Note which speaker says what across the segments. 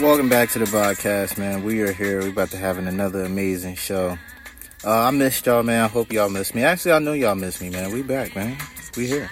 Speaker 1: Welcome back to the podcast, man. We are here. We're about to have another amazing show. Uh, I missed y'all, man. I hope y'all missed me. Actually, I know y'all missed me, man. We back, man. We here.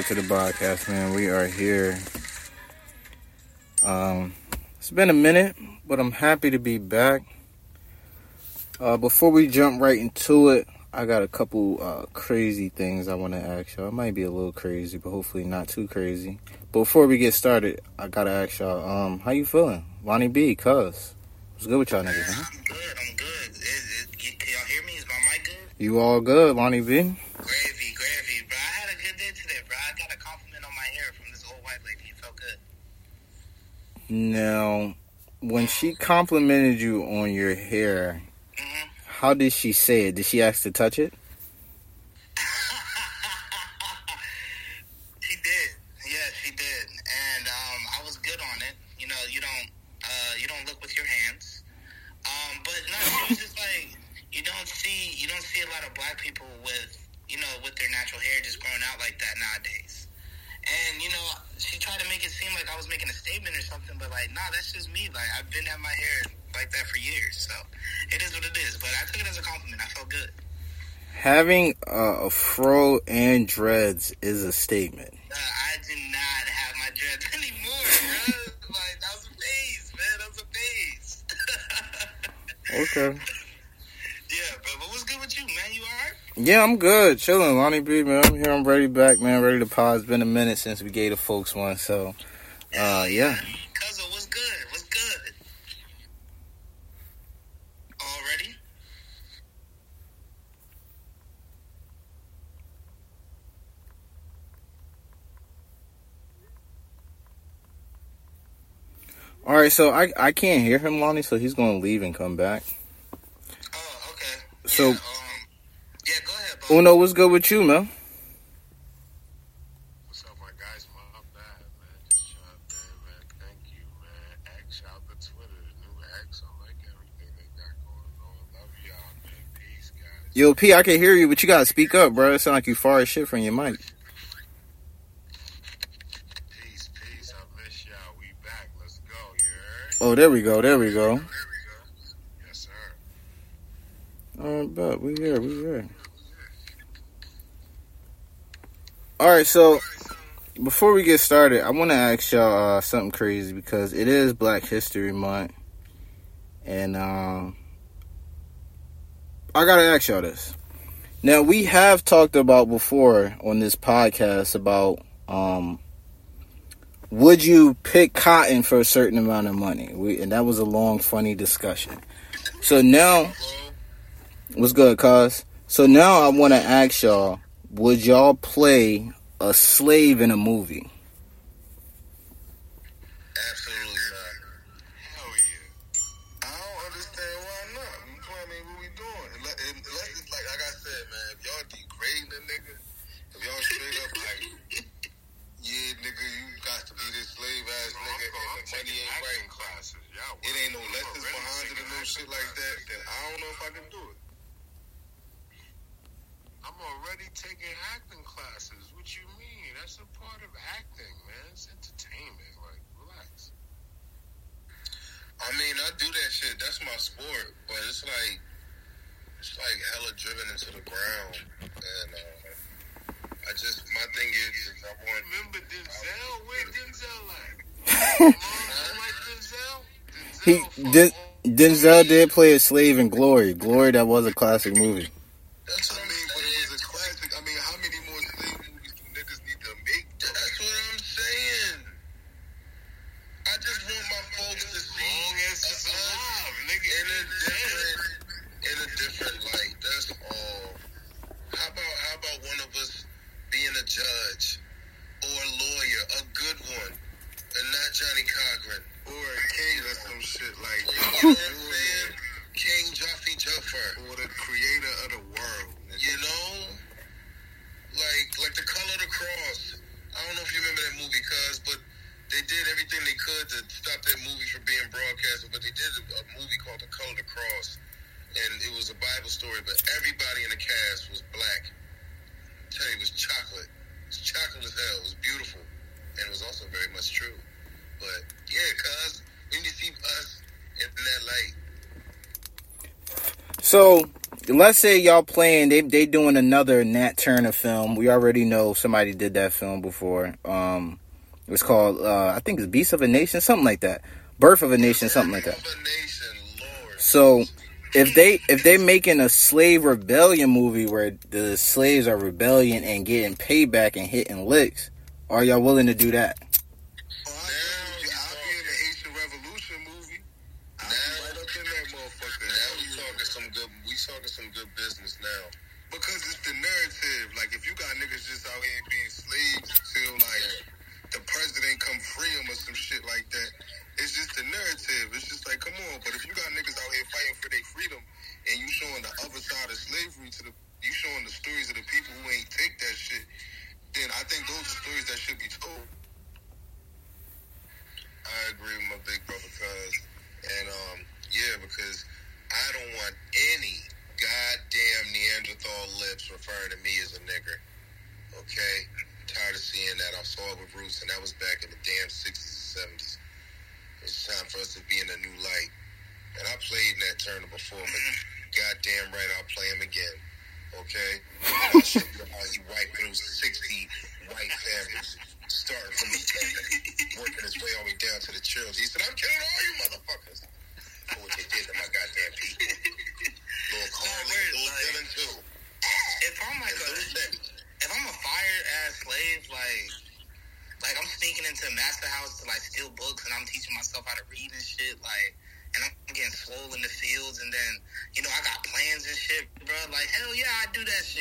Speaker 1: Back to the podcast, man. We are here. Um, it's been a minute, but I'm happy to be back. Uh, before we jump right into it, I got a couple uh, crazy things I want to ask y'all. It might be a little crazy, but hopefully not too crazy. But before we get started, I gotta ask y'all, um, how you feeling, Lonnie B? Cuz, what's good with y'all niggas?
Speaker 2: Huh? I'm good. I'm good. Is, is, can y'all hear me? Is my mic good?
Speaker 1: You all good, Lonnie
Speaker 2: B? Gravy, gravy, bro. I had a good day today, bro. I got a compliment on my hair from this old white lady. It felt good.
Speaker 1: Now, when she complimented you on your hair, mm-hmm. how did she say it? Did she ask to touch it?
Speaker 2: she did. Yeah, she did. And um, I was good on it. You know, you don't uh, you don't look with your hands. Um, but no, she was just like you don't see you don't see a lot of black people with you know with their natural hair just growing out like that nowadays. And you know, she tried to make it seem like I was making a statement or something, but like, nah, that's just me. Like I've been having my hair like that for years, so it is what it is. But I took it as a compliment. I felt good.
Speaker 1: Having uh, a fro and dreads is a statement.
Speaker 2: Uh, I do not have my dreads anymore, bro. like that was a phase, man. That was a phase.
Speaker 1: okay.
Speaker 2: Yeah, bro. But what's good with you, man? You alright?
Speaker 1: Yeah, I'm good. Chilling, Lonnie B, man. I'm here. I'm ready back, man. Ready to pause. It's been a minute since we gave the folks one, so uh, yeah.
Speaker 2: Cousin, what's good? What's good? Already?
Speaker 1: All right, so I I can't hear him, Lonnie, so he's gonna leave and come back. Oh, okay. So,
Speaker 2: yeah, um, yeah, go ahead, bro.
Speaker 1: Uno, what's good with you, man?
Speaker 3: What's up, my guys? My bad, man. Just there, man. Thank you, man. X out the Twitter, the new X. I like everything they got going on. Love y'all, man. Peace, guys.
Speaker 1: Yo, P, I can hear you, but you gotta speak up, bro. It sound like you far as shit from your mic.
Speaker 3: Peace, peace. I miss y'all. We back. Let's go. You heard?
Speaker 1: Oh, there we go. There we go.
Speaker 3: Uh,
Speaker 1: but we here, we here. All right, so before we get started, I want to ask y'all uh, something crazy because it is Black History Month, and um, I gotta ask y'all this. Now we have talked about before on this podcast about um, would you pick cotton for a certain amount of money? We, and that was a long, funny discussion. So now What's good, cuz? So now I want to ask y'all, would y'all play a slave in a movie?
Speaker 3: that's my sport, but it's like it's like hella driven into the ground, and uh, I just my thing is, is I want. Remember Denzel? Where Denzel like? Denzel?
Speaker 1: Denzel? He Denzel did play a slave in Glory. Glory, that was a classic movie.
Speaker 3: That's
Speaker 1: say y'all playing, they they doing another Nat Turner film. We already know somebody did that film before. Um, it was called uh, I think it's Beast of a Nation, something like that. Birth of a Nation, something like that. So if they if they making a slave rebellion movie where the slaves are rebellion and getting payback and hitting licks, are y'all willing to do that?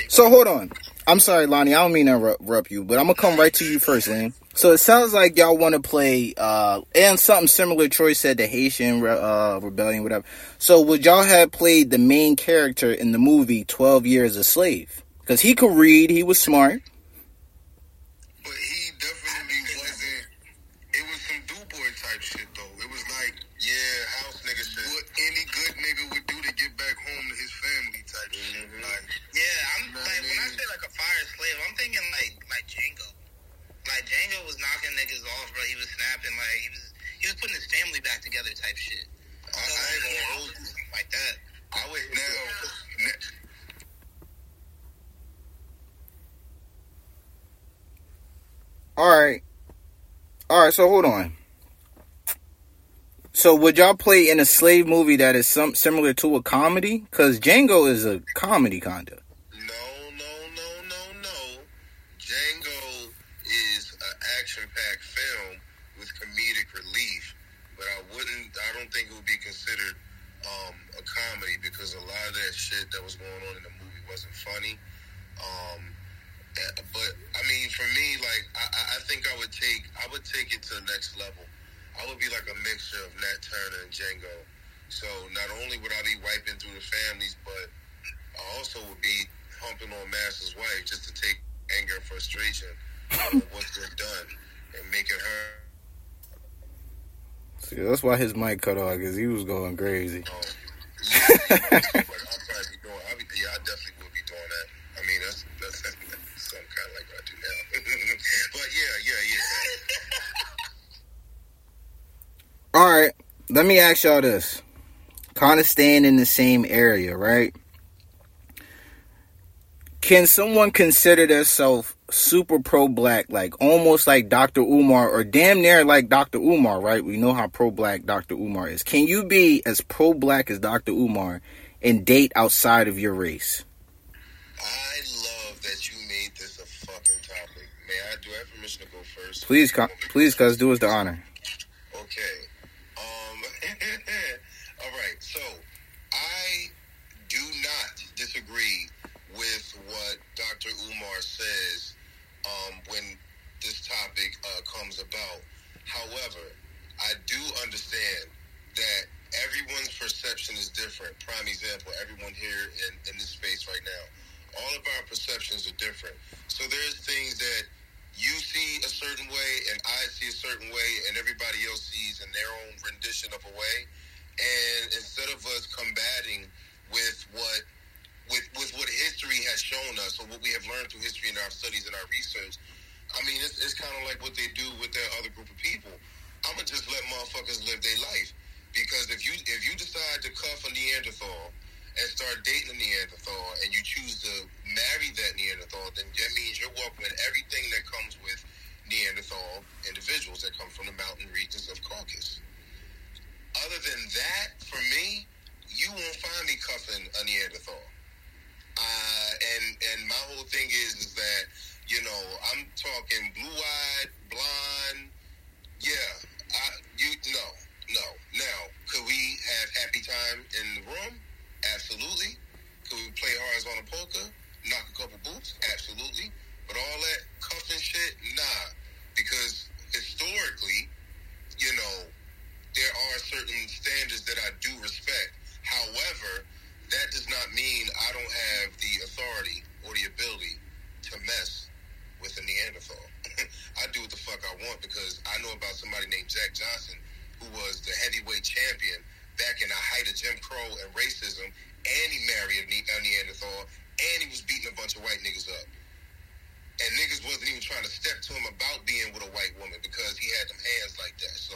Speaker 1: So hold on. I'm sorry, Lonnie. I don't mean to interrupt you, but I'm gonna come right to you first, Lane. So it sounds like y'all want to play, uh, and something similar. Troy said the Haitian uh, rebellion, whatever. So would y'all have played the main character in the movie Twelve Years a Slave? Because he could read, he was smart. right, so hold on. So would y'all play in a slave movie that is some similar to a comedy? Because Django is a comedy kinda.
Speaker 3: think I would take I would take it to the next level. I would be like a mixture of Nat Turner and Django. So not only would I be wiping through the families, but I also would be humping on Master's wife just to take anger and frustration of what's been done and making her.
Speaker 1: See, that's why his mic cut off because he was going crazy.
Speaker 3: Um, yeah,
Speaker 1: let me ask y'all this. Kind of staying in the same area, right? Can someone consider themselves super pro black, like almost like Dr. Umar, or damn near like Dr. Umar, right? We know how pro black Dr. Umar is. Can you be as pro black as Dr. Umar and date outside of your race?
Speaker 3: I love that you made this a fucking topic. May I do I have permission to go first?
Speaker 1: Please, please, cuz do us the honor.
Speaker 3: Okay. Um. all right. So I do not disagree with what Dr. Umar says um, when this topic uh, comes about. However, I do understand that everyone's perception is different. Prime example: everyone here in, in this space right now, all of our perceptions are different. So there's things that you see a certain way and I see a certain way and everybody else sees in their own rendition of a way. And instead of us combating with what with, with what history has shown us or what we have learned through history in our studies and our research, I mean it's, it's kind of like what they do with their other group of people. I'm gonna just let motherfuckers live their life because if you if you decide to cuff a Neanderthal and start dating a Neanderthal and you choose to marry that Neanderthal, then that means you're welcoming everything that comes with Neanderthal individuals that come from the mountain regions of Caucasus. Other than that, for me, you won't find me cuffing a Neanderthal. Uh, and and my whole thing is is that you know I'm talking blue eyed, blonde. Yeah, I, you no no. Now, could we have happy time in the room? Absolutely. Could we play horizontal polka? Knock a couple boots? Absolutely. But all that cuffing shit, nah. Because historically, you know, there are certain standards that I do respect. However, that does not mean I don't have the authority or the ability to mess with a Neanderthal. I do what the fuck I want because I know about somebody named Jack Johnson who was the heavyweight champion back in the height of Jim Crow and racism, and he married a, ne- a Neanderthal, and he was beating a bunch of white niggas up. And niggas wasn't even trying to step to him about being with a white woman because he had them hands like that. So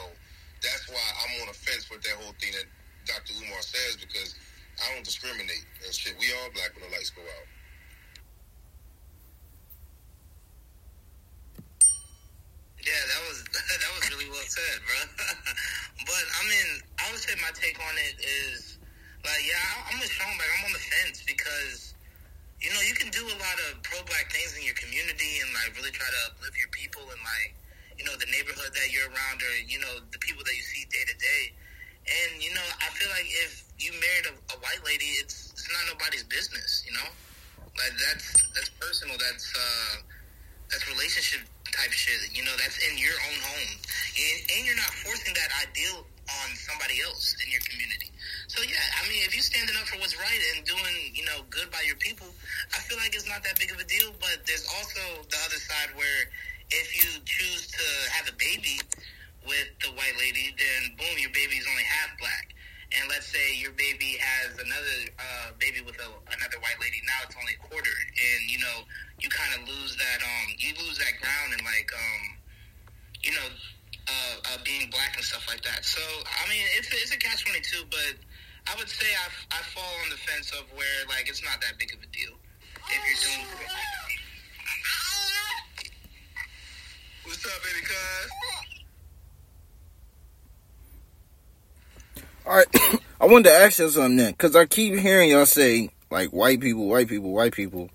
Speaker 3: that's why I'm on the fence with that whole thing that Dr. Umar says because I don't discriminate and shit. We all black when the lights go out.
Speaker 2: Yeah, that was that was really well said, bro. but I mean, I would say my take on it is like, yeah, I'm with Sean. Like, I'm on the fence because you know you can do a lot of pro black things in your community and like really try to uplift your people and like you know the neighborhood that you're around or you know the people that you see day to day. And you know, I feel like if you married a, a white lady, it's it's not nobody's business. You know, like that's that's personal. That's uh, that's relationship type shit. You know, that's in your own home, and, and you're not forcing that ideal on somebody else in your community. So yeah, I mean, if you're standing up for what's right and doing you know good by your people, I feel like it's not that big of a deal. But there's also the other side where if you choose to have a baby with the white lady, then boom, your baby's only half black. And let's say your baby has another uh, baby with a, another white lady. Now it's only quartered, and you know you kind of lose that. Um, you lose that ground and like um, you know, uh, uh, being black and stuff like that. So I mean, it's it's a catch twenty two, but I would say I, I fall on the fence of where like it's not that big of a deal if you're doing.
Speaker 3: What's up, baby cuz?
Speaker 1: All right, I wanted to ask you something then, because I keep hearing y'all say like white people, white people, white people,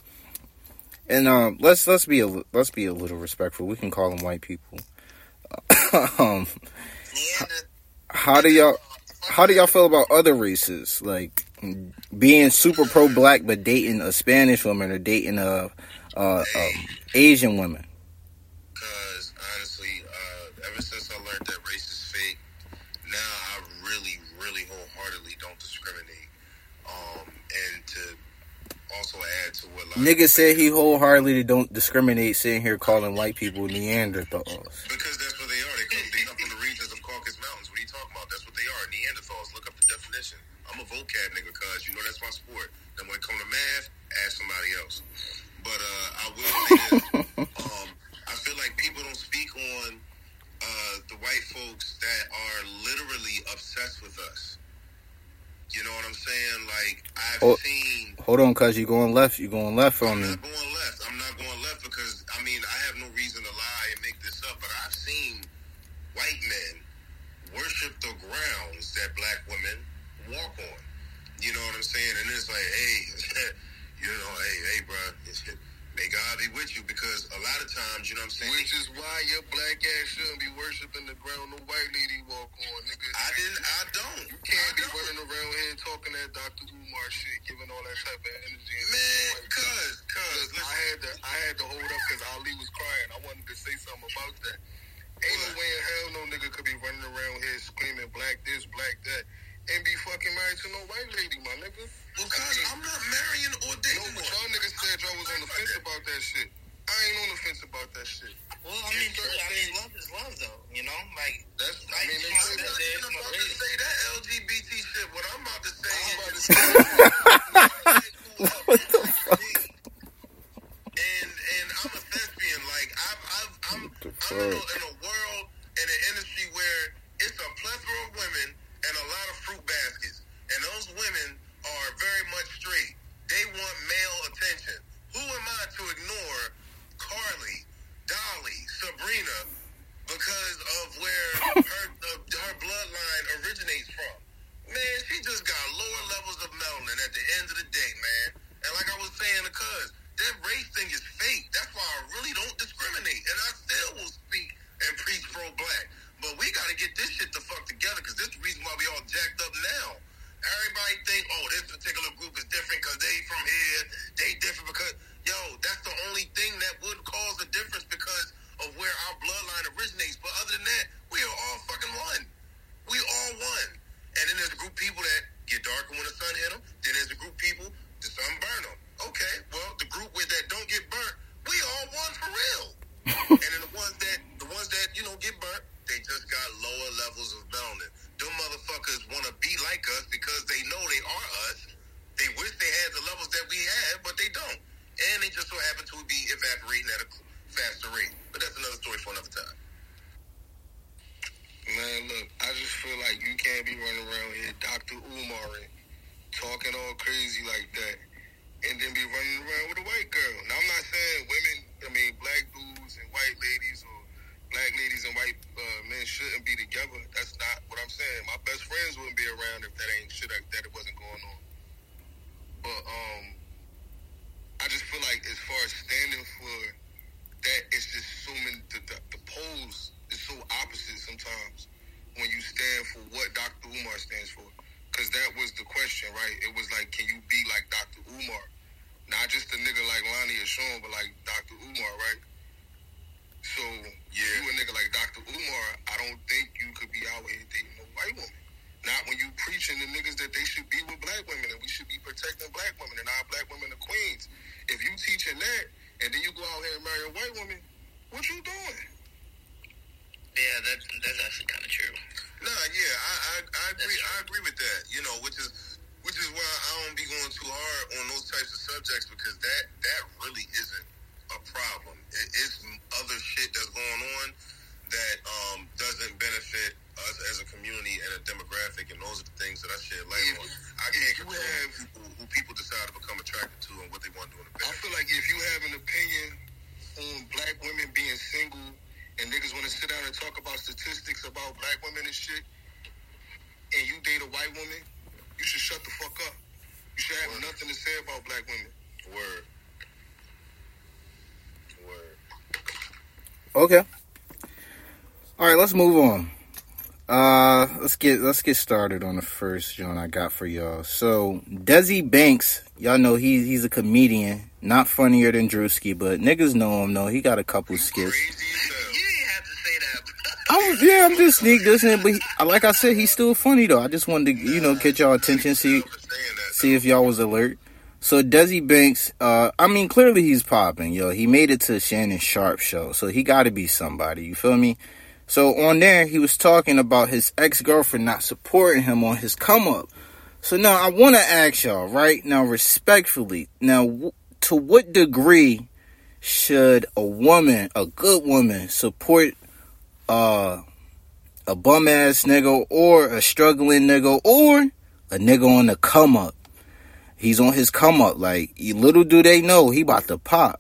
Speaker 1: and um, let's let's be a let's be a little respectful. We can call them white people. um, how do y'all how do y'all feel about other races, like being super pro black but dating a Spanish woman or dating a, a um, Asian woman?
Speaker 3: Because honestly, uh, ever since I learned that race is fake, now I really, really wholeheartedly don't discriminate. Um, and to also add to what like,
Speaker 1: Nigga said he wholeheartedly don't discriminate, sitting here calling white people Neanderthals.
Speaker 3: because that's what they are. They come, they come from the regions of Caucasus Mountains. What are you talking about? That's what they are. Neanderthals. Look up the definition. I'm a vocab nigga, cuz you know that's my sport. Then when it come to math, ask somebody else. But uh, I will say this. um, I feel like people don't speak on uh, the white folks that are literally obsessed with us. You know what I'm saying? Like I've
Speaker 1: Oh,
Speaker 3: seen.
Speaker 1: Hold on, cuz you're going left. You're going left on me.
Speaker 3: I'm not going left. I'm not going left because I mean I have no reason to lie and make this up, but I've seen white men worship the grounds that black women walk on. You know what I'm saying? And it's like, hey, you know, hey, hey, bro, may God be with you because a lot of times, you know what I'm saying?
Speaker 4: Which is why your black ass shouldn't be worshiping the ground the white lady walk on, nigga.
Speaker 3: I didn't. I don't.
Speaker 4: You can't
Speaker 3: I
Speaker 4: be
Speaker 3: don't.
Speaker 4: running around here talking that Dr. Umar shit, giving all that type of energy. and
Speaker 3: Man, cuz, cuz,
Speaker 4: I had to, I had to hold up because Ali was crying. I wanted to say something about that. Black
Speaker 3: women and our
Speaker 4: black women are queens. If you teaching that and then you go out here and marry a white woman, what you doing?
Speaker 2: yeah, that that's actually kind of true.
Speaker 3: No, yeah, I, I, I agree. I agree with that. You know, which is which is why I don't be going too hard on those types of subjects because that that really isn't a problem. It, it's other shit that's going on that um, doesn't benefit us as a community and a demographic, and those are the things that I shed light
Speaker 4: If-
Speaker 3: on. I can't
Speaker 4: you
Speaker 3: control
Speaker 4: have-
Speaker 3: people, people decide to become attracted to and what they want to do in the
Speaker 4: I feel like if you have an opinion on black women being single and niggas want to sit down and talk about statistics about black women and shit, and you date a white woman, you should shut the fuck up. You should have
Speaker 3: Word.
Speaker 4: nothing to say about black women.
Speaker 3: Word. Word.
Speaker 1: Okay. All right, let's move on. Uh, let's get let's get started on the first joint I got for y'all. So Desi Banks, y'all know he he's a comedian, not funnier than Drewski, but niggas know him though. He got a couple skits.
Speaker 3: Crazy.
Speaker 2: You didn't have to say that.
Speaker 1: I was, yeah, I'm just sneak dissing, but he, like I said, he's still funny though. I just wanted to you know get y'all attention, see
Speaker 3: For saying that,
Speaker 1: see if y'all was alert. So Desi Banks, uh, I mean, clearly he's popping, yo. He made it to Shannon Sharpe show, so he got to be somebody. You feel me? So on there, he was talking about his ex girlfriend not supporting him on his come up. So now I want to ask y'all right now, respectfully, now to what degree should a woman, a good woman, support uh, a bum ass nigga or a struggling nigga or a nigga on the come up. He's on his come up. Like little do they know he about to pop.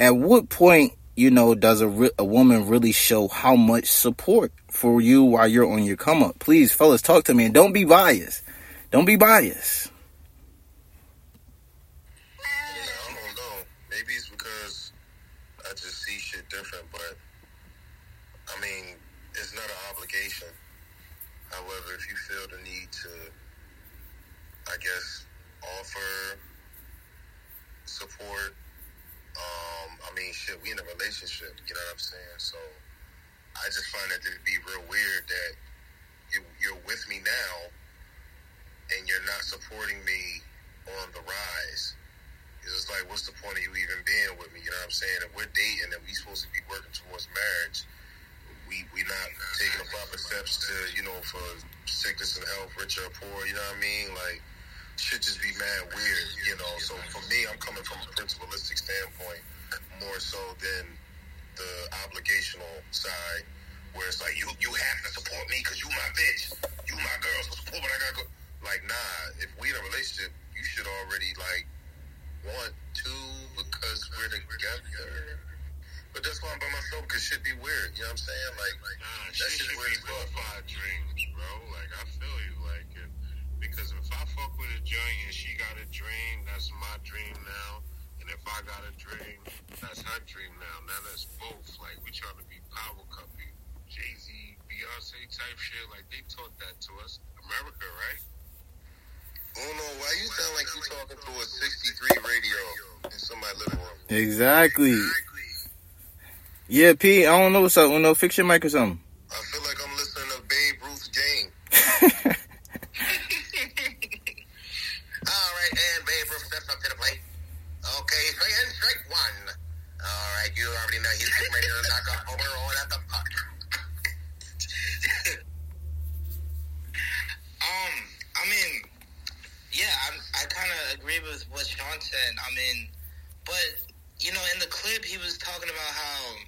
Speaker 1: At what point, you know, does a re- a woman really show how much support for you while you're on your come up? Please, fellas, talk to me and don't be biased. Don't be biased.
Speaker 3: I don't know. Maybe it's because I just see shit different, but I mean, it's not an obligation. However, if you feel the need to, I guess, offer support, um, Shit, we in a relationship, you know what I'm saying? So I just find that to be real weird that you, you're with me now and you're not supporting me on the rise. It's just like, what's the point of you even being with me? You know what I'm saying? If we're dating and we supposed to be working towards marriage, we we not taking the proper steps to, you know, for sickness and health, rich or poor, you know what I mean? Like, should just be mad weird, you know. So for me, I'm coming from a principalistic standpoint more so than the obligational side, where it's like you you have to support me because you my bitch, you my girl, so support what I gotta go. Like, nah, if we in a relationship, you should already like want to because we're together. But that's why I'm by myself because shit be weird. You know what I'm saying? Like, like
Speaker 4: Nah,
Speaker 3: that shit
Speaker 4: should
Speaker 3: weird
Speaker 4: be
Speaker 3: as fuck.
Speaker 4: verified dreams, bro. Like I feel you, like if, because if I fuck with a joint and she got a dream, that's my dream now. And if I got a dream, that's her dream now. Now that's both. Like we trying to be power couple, Jay Z, Beyonce type shit. Like they taught that to us, America, right?
Speaker 3: Oh no, why you sound like you talking through a 63 radio in somebody's living room?
Speaker 1: Exactly. Yeah, P. I don't know what's up. Uno, fix your mic or something.
Speaker 3: I feel like I'm listening to Babe Ruth game. All right, and Babe Ruth steps up to the plate. Okay, straight and straight one. Right, you already know he's getting ready to knock off on at the puck.
Speaker 2: Um, I mean, yeah, I, I kind of agree with what Sean said. I mean, but you know, in the clip, he was talking about how,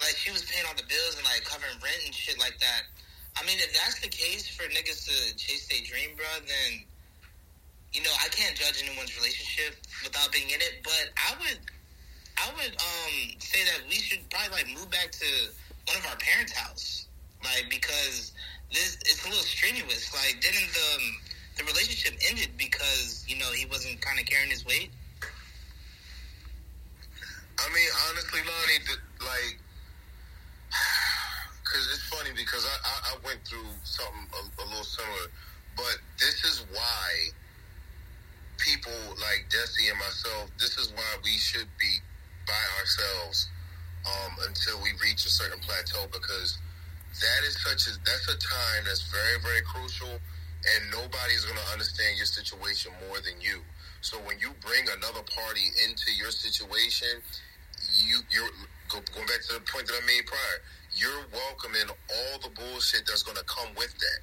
Speaker 2: like, she was paying all the bills and like covering rent and shit like that. I mean, if that's the case for niggas to chase their dream, bro, then you know I can't judge anyone's relationship without being in it. But I would, I would um say that we should probably like move back to one of our parents' house, like because this it's a little strenuous. Like, didn't the um, the relationship ended because you know he wasn't kind of carrying his weight?
Speaker 3: I mean, honestly, Lonnie, like, because it's funny because I, I, I went through something a, a little similar, but this is why people like Jesse and myself, this is why we should be by ourselves um, until we reach a certain plateau because that is such a that's a time that's very very crucial and nobody's going to understand your situation more than you. So when you bring another party into your situation you you're going back to the point that i made prior you're welcoming all the bullshit that's going to come with that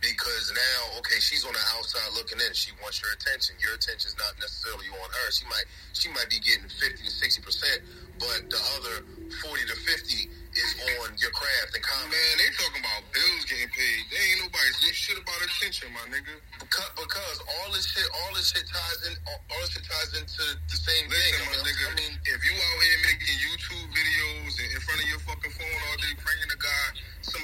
Speaker 3: because now, okay, she's on the outside looking in. She wants your attention. Your attention's not necessarily on her. She might she might be getting fifty to sixty percent, but the other forty to fifty is on your craft and comedy.
Speaker 4: Man, they talking about bills getting paid. They ain't nobody say shit about attention, my nigga.
Speaker 3: Because, because all this shit, all this shit ties in, all, all this shit ties into the same thing.
Speaker 4: Listen,
Speaker 3: I
Speaker 4: my
Speaker 3: mean,
Speaker 4: nigga,
Speaker 3: I mean,
Speaker 4: if you out here making YouTube videos and in front of your fucking phone all day praying to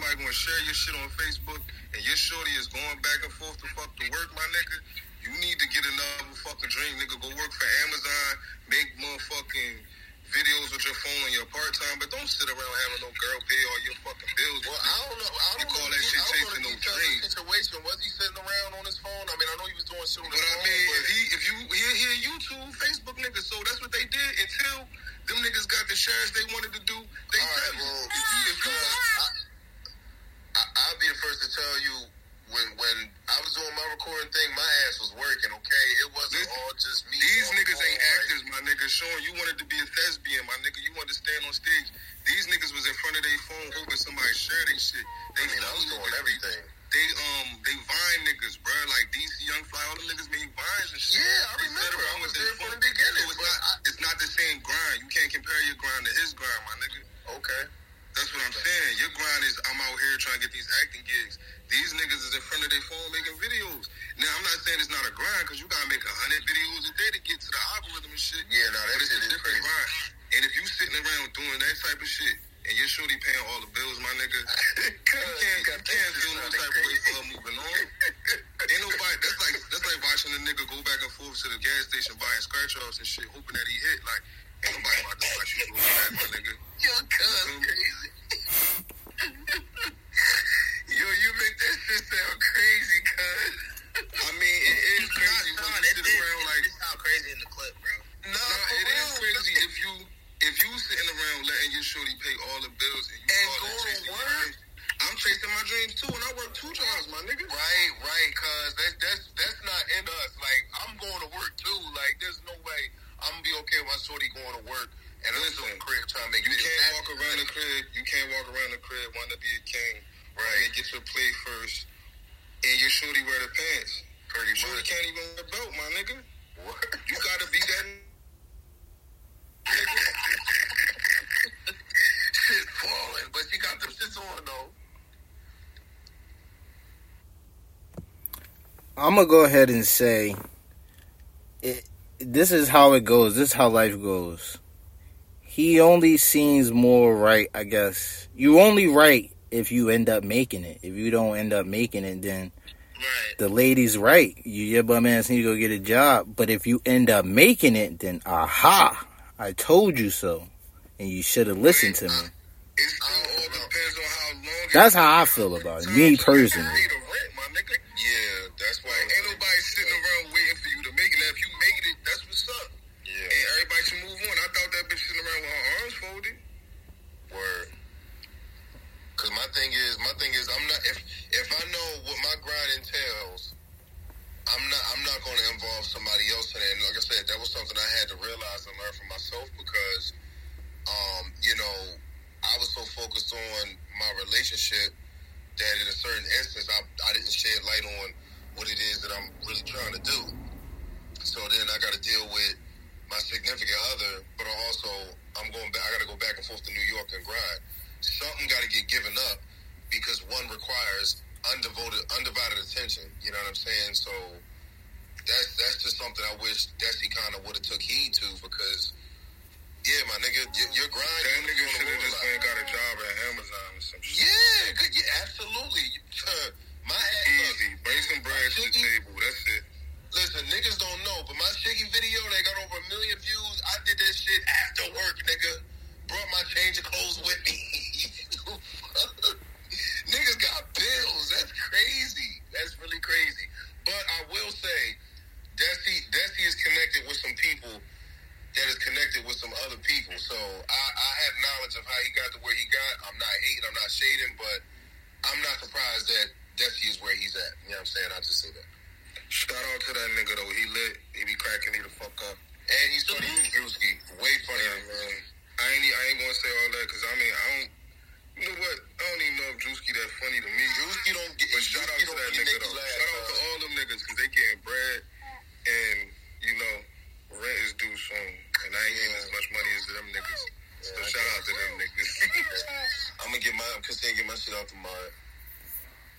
Speaker 4: somebody gonna share your shit on Facebook, and your shorty is going back and forth to fuck to work, my nigga, you need to get another fucking dream, nigga. Go work for Amazon, make motherfucking videos with your phone on your part time, but don't sit around having no girl pay all your fucking bills.
Speaker 3: well, I don't know. I don't
Speaker 4: call
Speaker 3: know
Speaker 4: that shit chasing no dreams.
Speaker 3: situation. Was he sitting around on his phone? I mean, I know he was doing shit on
Speaker 4: But I
Speaker 3: phone.
Speaker 4: mean,
Speaker 3: but-
Speaker 4: if he, if you, he, he YouTube, Facebook nigga, so that's what they did until them niggas got the shares they wanted to do. They
Speaker 3: All right,
Speaker 4: you.
Speaker 3: well,
Speaker 4: If you, if you,
Speaker 3: I, I, I'll be the first to tell you when when I was doing my recording thing, my ass was working. Okay, it wasn't
Speaker 4: Listen,
Speaker 3: all just me.
Speaker 4: These niggas ain't
Speaker 3: like-
Speaker 4: actors, my nigga. Sean, you wanted to be a thespian, my nigga. You wanted to stand on stage. These niggas was in front of their phone hoping somebody share their shit. They
Speaker 3: I mean, I was doing everything.
Speaker 4: They um they vine niggas, bro. Like DC Young Fly, all the niggas made vines and shit.
Speaker 3: Yeah, I remember. I was there from the beginning,
Speaker 4: So it's
Speaker 3: but
Speaker 4: not
Speaker 3: I-
Speaker 4: it's not the same grind. You can't compare your grind to his grind, my nigga.
Speaker 3: Okay.
Speaker 4: That's what I'm saying. Your grind is I'm out here trying to get these acting gigs. These niggas is in front of their phone making videos. Now I'm not saying it's not a grind because you gotta make a hundred videos a day to get to the algorithm and shit.
Speaker 5: Yeah, no, that
Speaker 4: But it's a different
Speaker 5: crazy.
Speaker 4: grind. And if you sitting around doing that type of shit and you're surely paying all the bills, my nigga, you can't, you can't feel no type of way for her moving on. Ain't nobody. That's like that's like watching a nigga go back and forth to the gas station buying scratch offs and shit, hoping that he hit. Like
Speaker 5: Yo, you make that shit sound crazy, cuz.
Speaker 4: I mean, it is crazy when you sit around like.
Speaker 2: It sound crazy in the clip, bro.
Speaker 5: No,
Speaker 4: it is crazy if you if you sitting around letting your shorty pay all the bills and you
Speaker 5: and go work.
Speaker 4: I'm chasing my dreams too, and I work two jobs, my nigga.
Speaker 5: Right, right, cuz that, that's that's not in us. Like I'm going to work too. Like there's no way I'm gonna be okay with my shorty going to work and I'm still the crib trying to make
Speaker 4: You can't walk around the crib. You can't walk around the crib want to be a king, right? And get your plate first, and your shorty wear the pants.
Speaker 5: Pretty
Speaker 4: Shorty
Speaker 5: much.
Speaker 4: can't even wear a belt, my nigga.
Speaker 5: What?
Speaker 4: You gotta be that.
Speaker 5: Shit falling, but she got them shits on though.
Speaker 3: I'm gonna go ahead and say, it, this is how it goes. This is how life goes. He only seems more right, I guess. You only right if you end up making it. If you don't end up making it, then
Speaker 2: Right.
Speaker 3: the lady's right. You your bum ass need to go get a job. But if you end up making it, then aha, I told you so, and you should have listened to me.
Speaker 4: It all depends on how long.
Speaker 3: That's how I feel about it, me personally.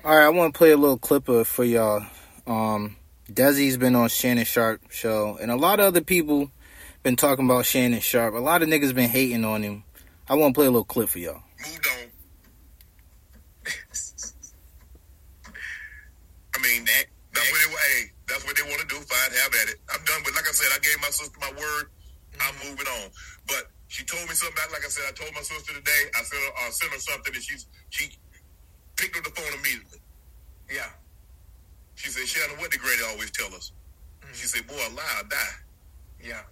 Speaker 4: All
Speaker 3: right, I want to play a little clip of for y'all. Um, Desi's been on Shannon Sharpe show, and a lot of other people been talking about Shannon Sharpe. A lot of niggas been hating on him. I want to play a little clip for y'all.
Speaker 4: Moved on. I mean that.
Speaker 6: That's what they hey, that's what they want to do. Fine, have at it. I'm done. But like I said, I gave my sister my word. I'm moving on. But she told me something back. Like I said, I told my sister today. I sent her, uh, sent her something, and she's she picked up the phone immediately.
Speaker 7: Yeah.
Speaker 6: She said, "Shannon, what did Grady always tell us?" She said, "Boy, a lie, or die."
Speaker 7: Yeah.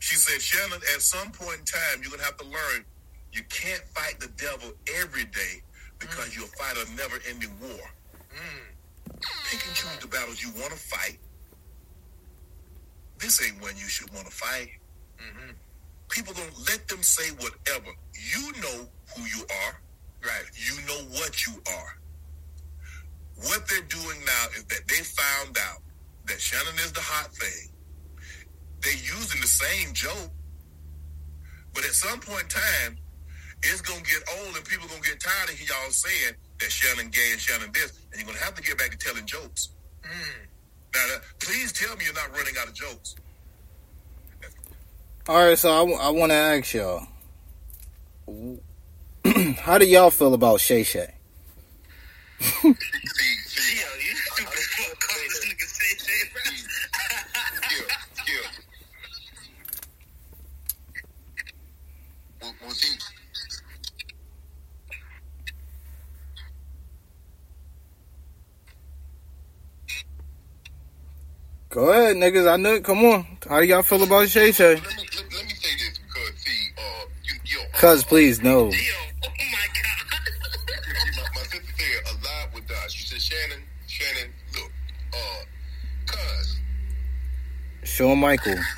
Speaker 6: She said, "Shannon, at some point in time, you're gonna have to learn you can't fight the devil every day because you'll fight a never-ending war.
Speaker 7: Mm.
Speaker 6: Pick and choose the battles you want to fight. This ain't one you should want to fight."
Speaker 7: Mm-hmm.
Speaker 6: people don't let them say whatever. You know who you are.
Speaker 7: Right.
Speaker 6: You know what you are. What they're doing now is that they found out that Shannon is the hot thing. They're using the same joke, but at some point in time, it's gonna get old and people gonna get tired of y'all saying that Shannon gay and Shannon this, and you're gonna have to get back to telling jokes.
Speaker 8: Mm.
Speaker 6: Now, uh, please tell me you're not running out of jokes.
Speaker 3: All right, so I, w- I want to ask y'all, how do y'all feel about Shay Shay?
Speaker 1: Yeah, yeah.
Speaker 3: Go ahead, niggas. I know it. Come on. How do y'all feel about Shay Shay?
Speaker 1: Let me, let, let me say this because, see, uh, you, yo,
Speaker 3: Cuz, please, no. Shawn Michael.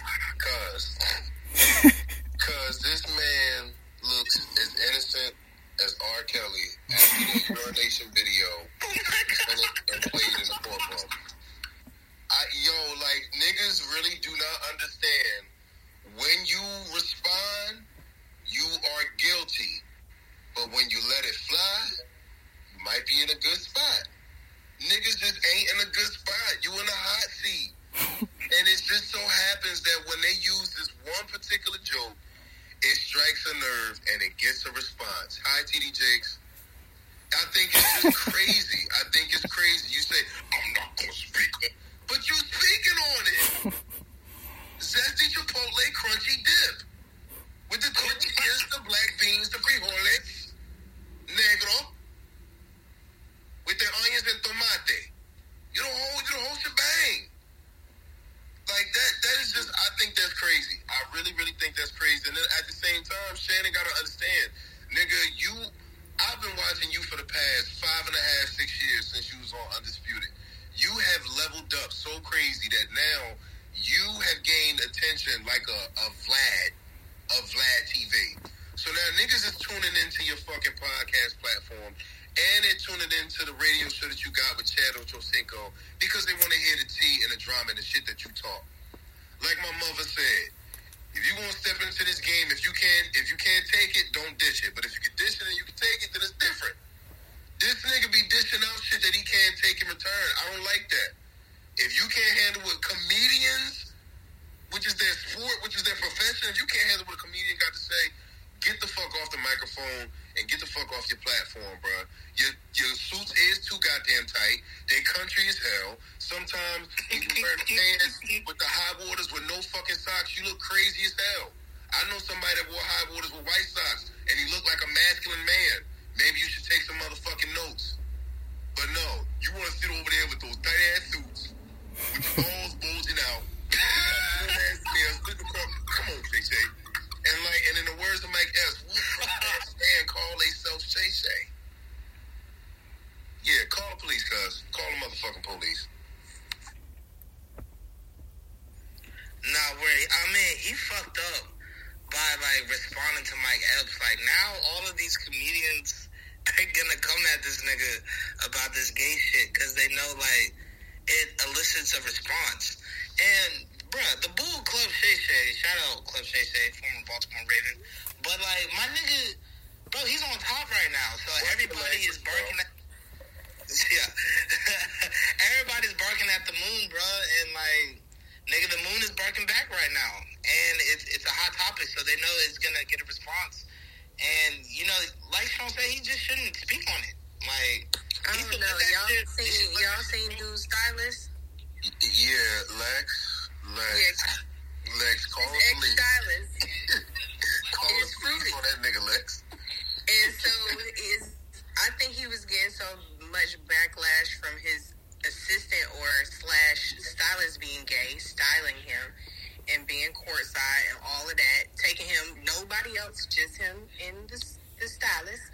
Speaker 1: was
Speaker 9: just
Speaker 10: him and the, the stylist.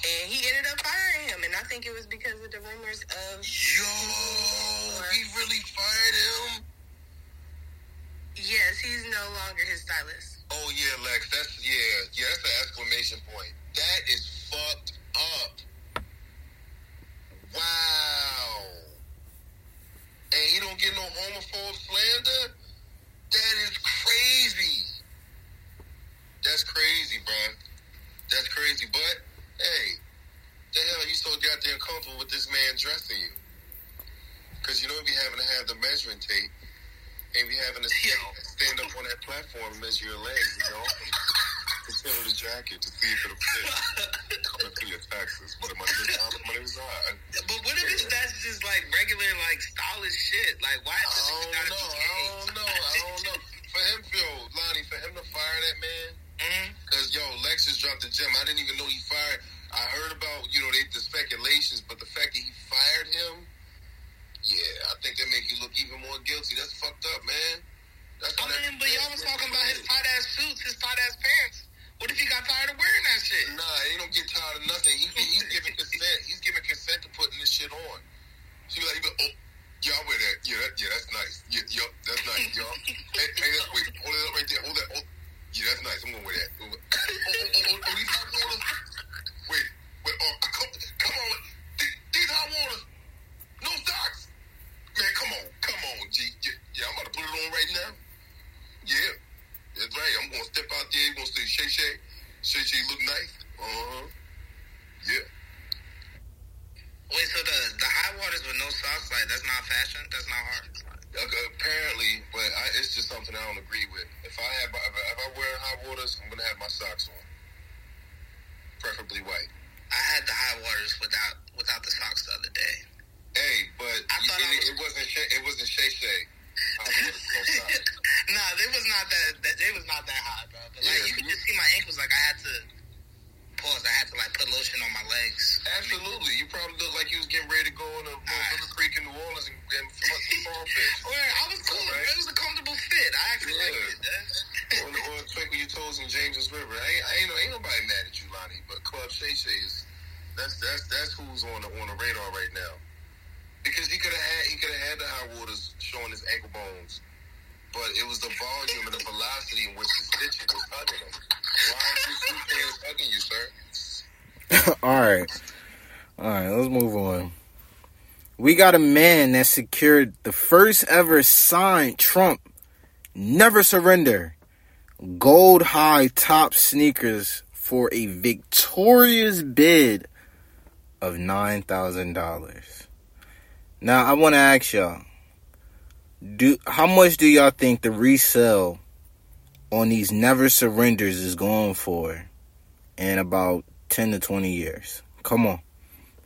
Speaker 10: And he ended up firing him, and I think it was because of the rumors of.
Speaker 1: Yo, he really fired him.
Speaker 10: Yes, he's no longer his stylist.
Speaker 1: Oh yeah, Lex. That's yeah, yeah. That's an exclamation point. That is fucked
Speaker 3: measure your legs. You know, consider the jacket to see if it'll fit. Coming through your taxes, but the money is how the money is high.
Speaker 2: But what if it's that's just like regular, like stylish shit? Like, why
Speaker 3: I
Speaker 2: is it
Speaker 3: don't know. I don't know. I don't know. For him, yo, Lonnie, for him to fire that man,
Speaker 2: mm-hmm.
Speaker 3: because yo, Lexus dropped the gem. I didn't even know he fired. I heard about you know they, the speculations, but the fact that he fired him, yeah, I think that make you look even more guilty. That's fucked up, man.
Speaker 2: I mean, but y'all was talking about his tight ass suits, his tight ass pants. What if he got tired of wearing that shit?
Speaker 3: Nah, he don't get tired of nothing. He, he's giving consent. He's giving consent to putting this shit on. She be like, oh, yeah, I wear that. Yeah, that, yeah, that's nice. Yeah, yup, that's nice, y'all. hey, hey, that's, wait, hold it up right there. Hold that. Oh, yeah, that's nice. I'm gonna wear that. Oh, oh, oh, oh, oh, these hot waters. Wait, wait. Oh, come, come on. These, these hot waters. No socks. Man, come on, come on, G. Yeah, yeah, I'm about to put it on right now. Yeah, that's right. I'm gonna step out there. You gonna say Shay Shay? Shay Shay look nice. Uh huh. Yeah.
Speaker 2: Wait, so the the high waters with no socks, like that's not fashion? That's not hard.
Speaker 3: Uh, apparently, but I, it's just something I don't agree with. If I have, if I, if I wear hot waters, I'm gonna have my socks on, preferably white.
Speaker 2: I had the high waters without without the socks the other day.
Speaker 3: Hey, but
Speaker 2: I thought I
Speaker 3: it,
Speaker 2: was-
Speaker 3: it wasn't it wasn't Shay Shay. Hot waters, no socks.
Speaker 2: nah, they was not that, that they was not that high, bro. But like
Speaker 3: Yeah.
Speaker 2: you could just see my ankles. Like I had to pause. I had to like put lotion on my legs.
Speaker 3: Absolutely, you probably look like you was getting ready to go on a River Creek in New Orleans and, and fuck some crawfish.
Speaker 2: Where I was cool.
Speaker 3: Right.
Speaker 2: It was a comfortable fit. I actually
Speaker 3: Yeah.
Speaker 2: liked it.
Speaker 3: or, or twinkle your toes in James's River. I ain't, I ain't, ain't nobody mad at you, Lonnie. But Club Shay Shay is that's that's that's who's on the on the radar right now. Because he could have had he could have had the high waters showing his ankle bones, but it was the volume and the velocity in which the stitching was hugging him. Why is this two hugging you, sir?
Speaker 1: All right. All right, let's move on. We got a man that secured the first ever signed Trump Never Surrender gold high top sneakers for a victorious bid of $9,000. Now, I want to ask y'all do how much do y'all think the resale on these Never Surrenders is going for in about 10 to 20 years. Come on.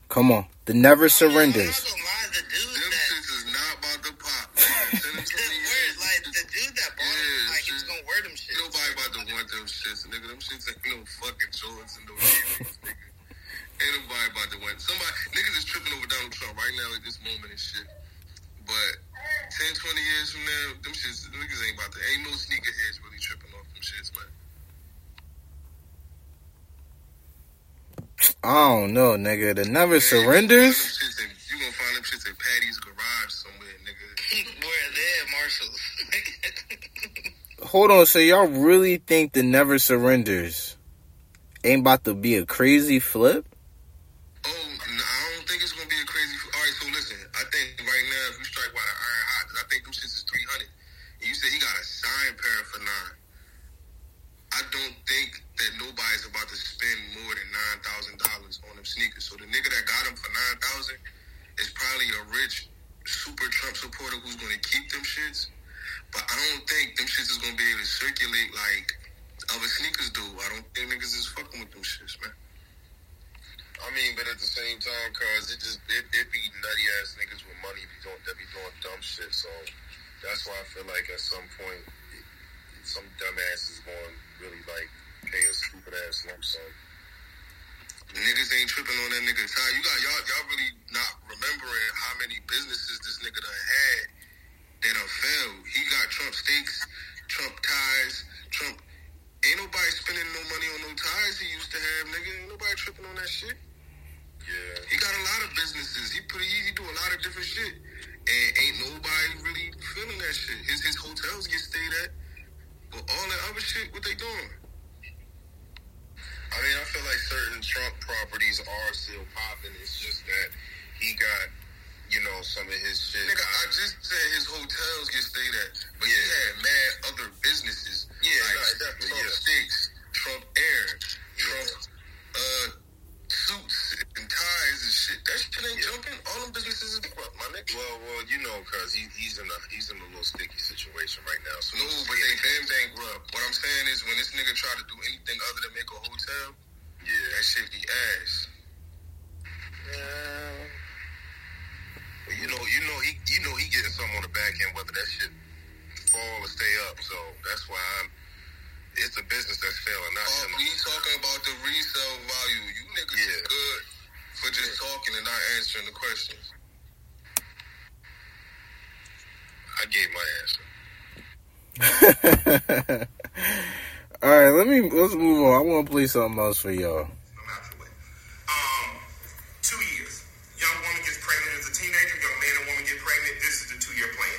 Speaker 1: Come on. The never surrenders.
Speaker 2: I'm not gonna lie, the dude
Speaker 3: Them
Speaker 2: that
Speaker 3: shits is not about to pop. man. Ten to twenty
Speaker 2: where,
Speaker 3: years,
Speaker 2: like the dude that bought
Speaker 3: Yeah,
Speaker 2: him, like he was
Speaker 3: shit.
Speaker 2: gonna wear them shit.
Speaker 3: Nobody about to want them shits, nigga. Them shits ain't no fucking Jordans and no Yeezys, nigga. Ain't nobody about to want. Somebody niggas is tripping over Donald Trump right now at this moment and shit. But 10, 20 years from now, them shits niggas ain't about to. Ain't no sneakerheads really tripping off them shits, man.
Speaker 1: I don't know, nigga. The never
Speaker 3: Man,
Speaker 1: surrenders.
Speaker 3: You gonna find them shits in- you gonna find them shits in Patty's garage somewhere, nigga.
Speaker 2: Where they at Marshalls.
Speaker 1: Hold on. So y'all really think the never surrenders ain't about to be a crazy flip?
Speaker 3: Oh, no, I don't think it's gonna be a crazy. All right, so listen. I think right now, if you strike while the iron hot, 'cause I think them shits is three hundred. And you said he got a signed pair for nine. I don't think that nobody's about to spend more than nine thousand dollars on them sneakers. So the nigga that got them for nine thousand is probably a rich super Trump supporter who's gonna keep them shits. But I don't think them shits is gonna be able to circulate like other sneakers do. I don't think niggas is fucking with them shits, man. I mean, but at the same time, cause it just it, it be nutty ass niggas with money be doing that be doing dumb shit. So that's why I feel like at some point some dumbass is going really like pay a stupid ass lump sum. Niggas ain't tripping on that nigga. Ty, you got y'all y'all really not remembering how many businesses this nigga done had that done failed. He got Trump steaks, Trump ties, Trump. Ain't nobody spending no money on no ties he used to have, nigga. Ain't nobody tripping on that shit. Yeah. He got a lot of businesses. He put he, he do a lot of different shit. And ain't nobody really feeling that shit. His his hotels get stayed at. But all that other shit, what they doing? I mean, I feel like certain Trump properties are still popping. It's just that he got, you know, some of his shit. Nigga, I just said his hotels get stayed at, but he had mad other businesses. Yeah, like
Speaker 4: no, definitely,
Speaker 3: Trump
Speaker 4: yeah.
Speaker 3: Steaks, Trump Air, Trump uh,
Speaker 4: he's in a he's in a little sticky situation right now. So no, but they been bankrupt. What I'm saying is, when this nigga try to do anything other than make a hotel, yeah, that shit be ass.
Speaker 1: Yeah. But you know, you know, he, you know, he getting something on the back end, whether that shit fall or stay up. So that's why I'm. It's a business that's failing, not
Speaker 4: Oh, we talking about the resale value. You niggas is
Speaker 1: Yeah.
Speaker 4: good for just talking and not answering the questions.
Speaker 1: I gave my answer.
Speaker 3: All right, let me let's move on. I want to play something else for y'all.
Speaker 6: I'm out your way. Um, two years. Young woman gets pregnant as a teenager. Young man and woman get pregnant. This is the two-year plan.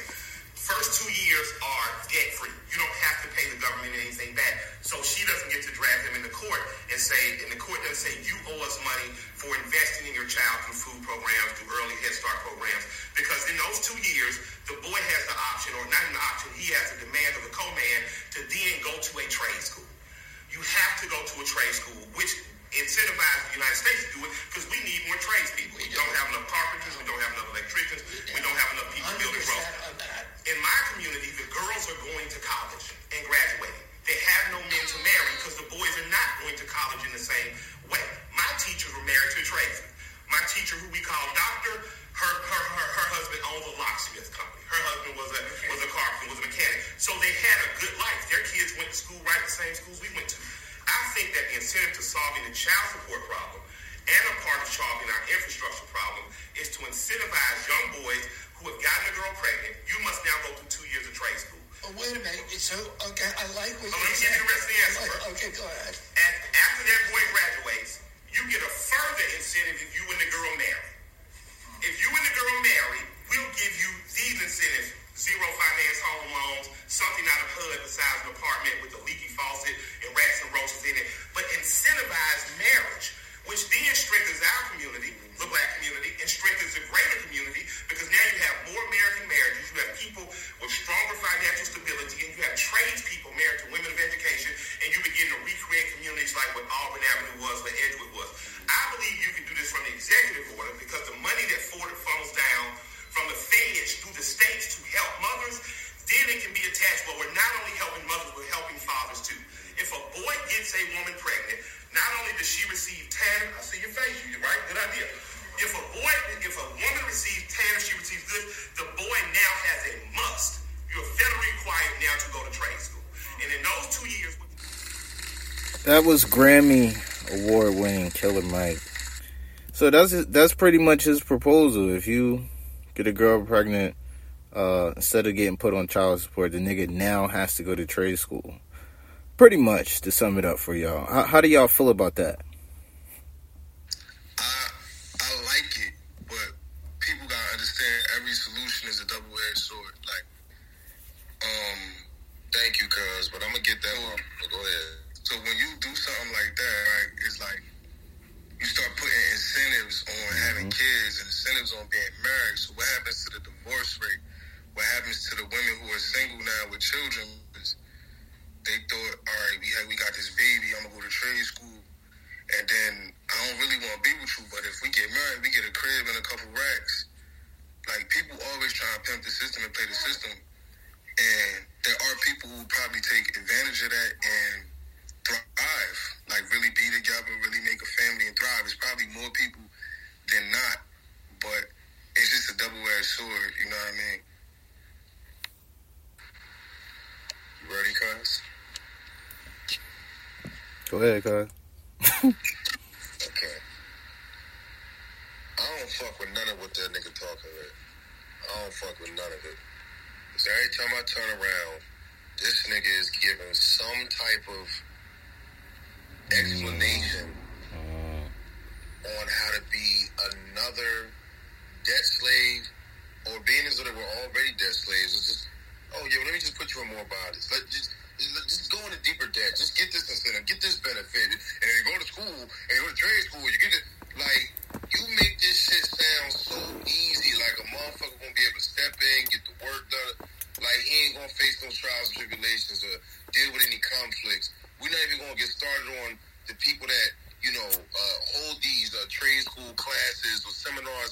Speaker 6: First two years are debt-free. You don't have to pay the government anything back. So she doesn't get to drag them into court and say, and the court doesn't say you owe us money for investing in your child through food programs, through early Head Start programs. Because in those two years, the boy has the option, or not the option, he has the demand of the co-man to then go to a trade school. You have to go to a trade school, which incentivizes the United States to do it because we need more tradespeople. We don't have enough carpenters, we don't have enough electricians, we don't have enough people building roads. In my community, the girls are going to college and graduating. They have no men to marry because the boys are not going to college in the same way. My teachers were married to a tradesman. My teacher, who we call doctor, her her her, her husband owned a locksmith company. Her husband was a was a carpenter, was a mechanic. So they had a good life. Their kids went to school right the same schools we went to. I think that the incentive to solving the child support problem and a part of solving our infrastructure problem is to incentivize young boys who have gotten a girl pregnant. You must now go through two years of trade school.
Speaker 11: Oh, wait a minute. So, okay, I like what
Speaker 6: Oh,
Speaker 11: you
Speaker 6: let me give you the rest of the answer
Speaker 11: like-
Speaker 6: first.
Speaker 11: Okay, go ahead.
Speaker 6: And after that boy graduates, you get a further incentive if you and the girl marry. If you and the girl marry, we'll give you these incentives. Zero finance home loans, something out of HUD besides an apartment with a leaky faucet and rats and roaches in it. But incentivize marriage, which then strengthens our community, the black community, and strengthens the greater community because now you have more American marriages. You have people with stronger Was
Speaker 3: Grammy award winning Killer Mike. So that's that's pretty much his proposal. If you get a girl pregnant, uh, instead of getting put on child support, the nigga now has to go to trade school. Pretty much to sum it up for y'all. How, how do y'all feel about that?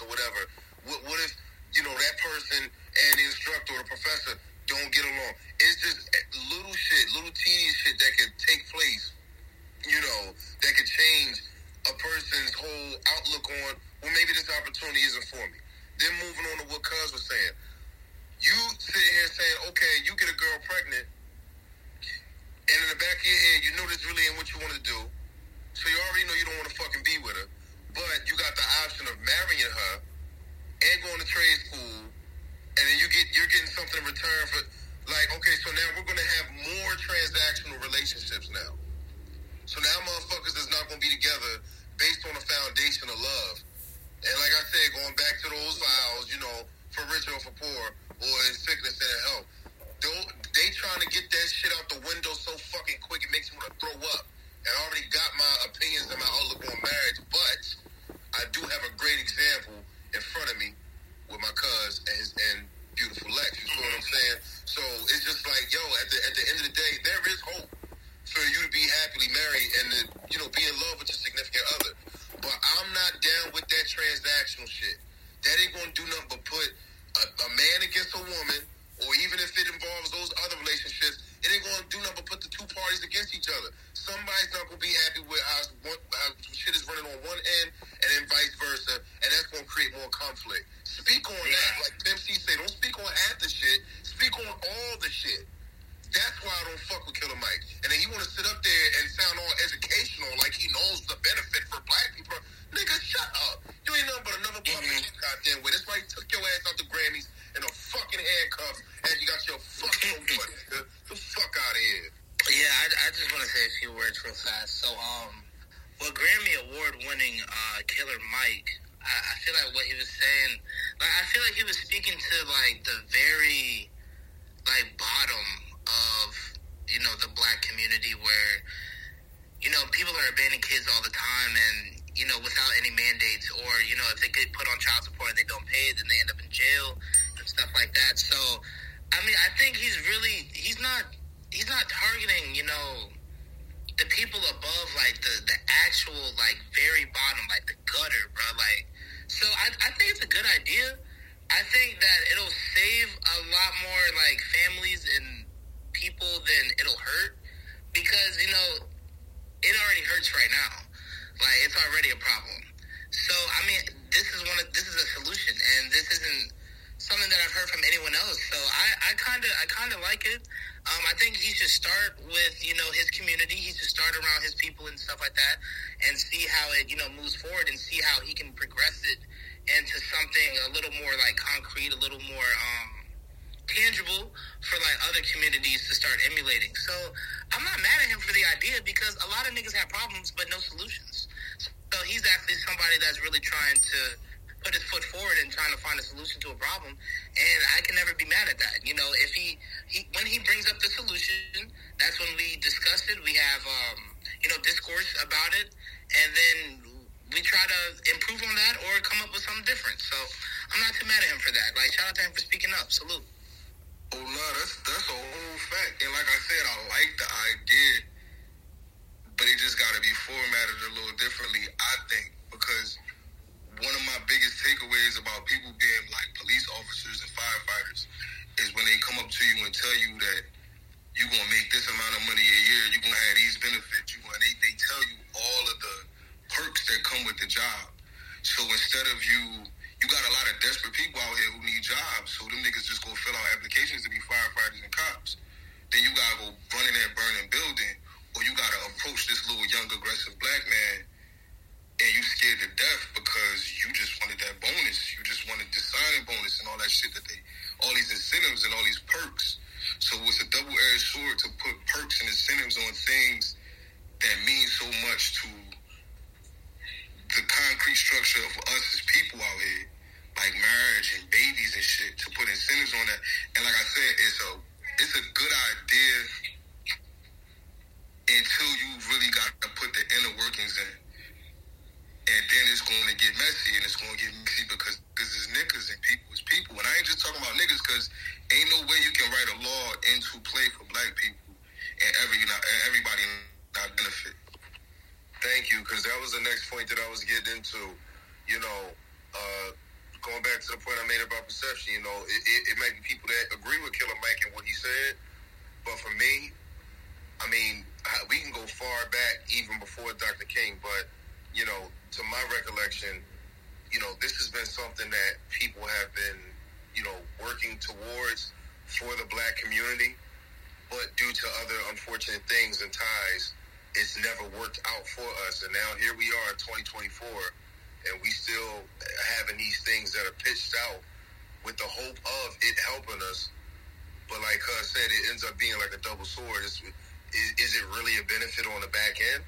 Speaker 1: Or whatever. What, what if you know that person and the instructor or the
Speaker 3: professor don't get along. It's just little shit, little tedious shit that could take place, you know, that could change a person's whole outlook on, well, maybe this opportunity isn't for me. Then moving on to what Cuz was saying. You sitting here saying, okay, you get a girl pregnant,
Speaker 2: hurts right now. Like it's already a problem. So I mean, this is one of this is a solution, and this isn't something that I've heard from anyone else. So I kind of I kind of like it. Um, I think he should start with you know his community. He should start around his people and stuff like that, and see how it you know moves forward, and see how he can progress it into something a little more like concrete, a little more um, tangible for like other communities to start emulating. So I'm not mad at him for the idea because a lot of niggas have problems but no solutions. So he's actually somebody that's really trying to put his foot forward and trying to find a solution to a problem. And I can never be mad at that. You know, if he, he when he brings up the solution, that's when we discuss it. We have um, you know discourse about it, and then we try to improve on that or come up with something different. So I'm not too mad at him for that. Like shout out to him for speaking up. Salute.
Speaker 3: Oh no, that's that's a whole fact. And like I said, I like the idea, but it just got to be formatted a little differently. I think because one of my biggest takeaways about people being like police officers and firefighters is when they come up to you and tell you that you're gonna make this amount of money a year, you're gonna have these benefits, you and they, they tell you all of the perks that come with the job. So instead of you, you got a lot of desperate people out here who need jobs. So them niggas just go fill out applications to be firefighters and cops. Then you gotta go run in that burning building, or you gotta approach this little young aggressive black man, and you scared to death because you just wanted that bonus. You just wanted the signing bonus and all that shit that they, all these incentives and all these perks. So it's a double-edged sword to put perks and incentives on things that mean so much to the concrete structure of us as people out here, like marriage and babies and shit, to put incentives on that. And like I said, it's a it's a good idea until you really got to put the inner workings in. And then it's going to get messy, and it's going to get messy because because it's niggas and people is people. And I ain't just talking about niggas because ain't no way you can write a law into play for black people and every you know everybody not benefit. Thank you, because that was the next point that I was getting into. You know, uh, going back to the point I made about perception, you know, it, it, it might be people that agree with Killer Mike and what he said, but for me, I mean, we can go far back even before Dr. King, but you know, to my recollection, you know, this has been something that people have been, you know, working towards for the black community, but due to other unfortunate things and ties, it's never worked out for us. And now here we are in 2024, and we still having these things that are pitched out with the hope of it helping us. But like Cuz said, it ends up being like a double sword. It's, is, is it really a benefit on the back end?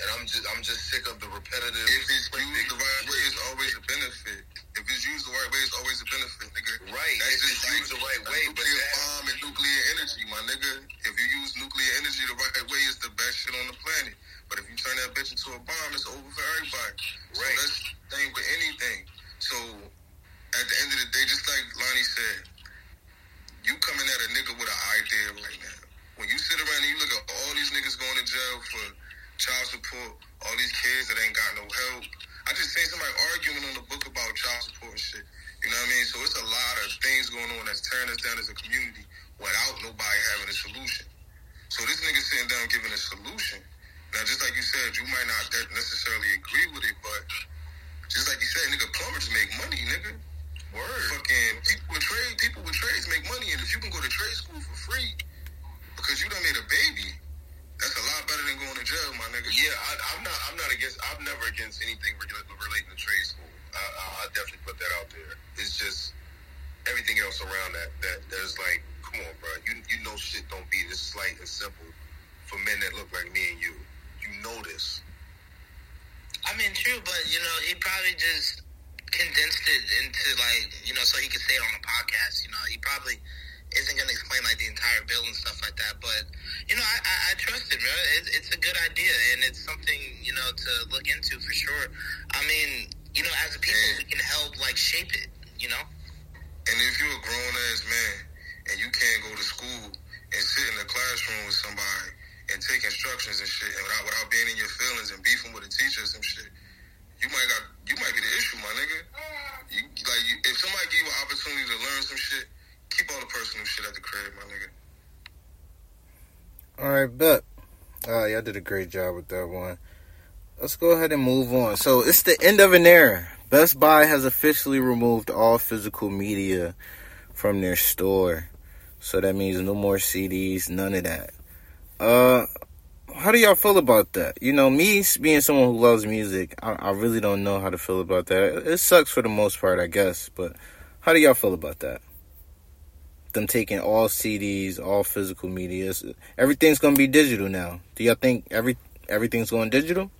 Speaker 3: And I'm just I'm just sick of the repetitive.
Speaker 4: If it's used the right way, it's always a benefit. If it's used the right way, it's always a benefit, nigga.
Speaker 3: Right,
Speaker 4: That's
Speaker 3: if
Speaker 4: just
Speaker 3: it's
Speaker 4: like
Speaker 3: used the right way, but
Speaker 4: nuclear
Speaker 3: that-
Speaker 4: bomb and nuclear energy, my nigga. If you use nuclear energy the right way, it's the best shit on the planet. But if you turn that bitch into a bomb, it's over for everybody. So
Speaker 3: Right.
Speaker 4: that's the thing with anything. So at the end of the day, just like Lonnie said, you coming at a nigga with an idea right now. When you sit around and you look at all these niggas going to jail for child support, all these kids that ain't got no help. I just seen somebody arguing on the book about child support and shit. You know what I mean? So it's a lot of things going on that's tearing us down as a community without nobody having a solution. So this nigga sitting down giving a solution. Now, just like you said, you might not necessarily agree with it, but just like you said, nigga, plumbers make money, nigga.
Speaker 3: Word.
Speaker 4: Fucking people with trade, people with trades make money, and if you can go to trade school for free because you done made a baby, that's a lot better than going to jail, my nigga.
Speaker 3: Yeah, I, I'm not. I'm not against. I'm never against anything relating to trade school. I, I, I definitely put that out there. It's just everything else around that. That there's like, come on, bro. You you know shit don't be this slight and simple for men that look like me and you. This.
Speaker 2: I mean, true, but you know, he probably just condensed it into like you know, so he could say it on a podcast. You know, he probably isn't going to explain like the entire bill and stuff like that. But you know, I, I, I trust it, bro. It, it's a good idea, and it's something you know to look into for sure. I mean, you know, as a people, we can help like shape it. You know.
Speaker 4: And if you're a grown ass man and you can't go to school and sit in the classroom with somebody and take instructions and shit, and without, without being in your feelings and beefing with a teacher or some shit, you might got you might be the issue, my nigga. You like you, if somebody give you an opportunity to learn some shit, keep all the personal shit at the crib, my nigga.
Speaker 1: All right, bet. Uh, y'all did a great job with that one. Let's go ahead and move on. So it's the end of an era. Best Buy has officially removed all physical media from their store. So that means no more CDs, none of that. Uh, how do y'all feel about that? You know, me being someone who loves music, I, I really don't know how to feel about that. It sucks for the most part, I guess. But how do y'all feel about that? Them taking all CDs, all physical media. Everything's gonna be digital now. Do y'all think every everything's going digital?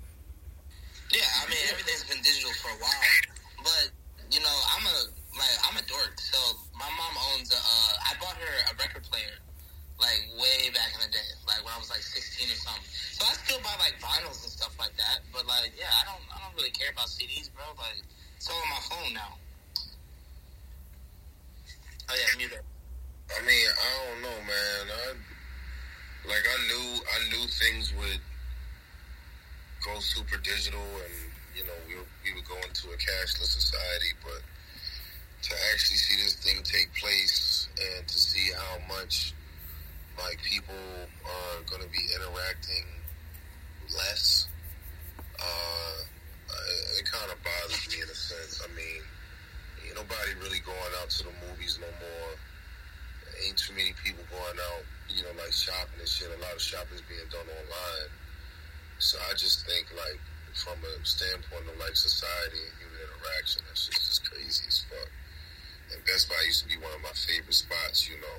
Speaker 2: Yeah, I mean everything's been digital for a while, but you know I'm a like I'm a dork. So my mom owns a. Uh, I bought her a record player like way back in the day, like when I was like 16 or something. So I still buy like vinyls and stuff like that, but like yeah, I don't I don't really care about CDs, bro. Like it's all on my phone now. Oh yeah, mute it.
Speaker 3: I mean, I don't know, man. I like I knew I knew things would go super digital, and you know we we would go into a cashless society, but to actually see this thing take place and to see how much like people are going to be interacting less, uh, it, it kind of bothers me in a sense. I mean, ain't nobody really going out to the movies no more ain't too many people going out, you know, like shopping and shit. A lot of shopping is being done online. So I just think, like, from a standpoint of like society and human interaction, that's just, just crazy as fuck. And Best Buy used to be one of my favorite spots, you know.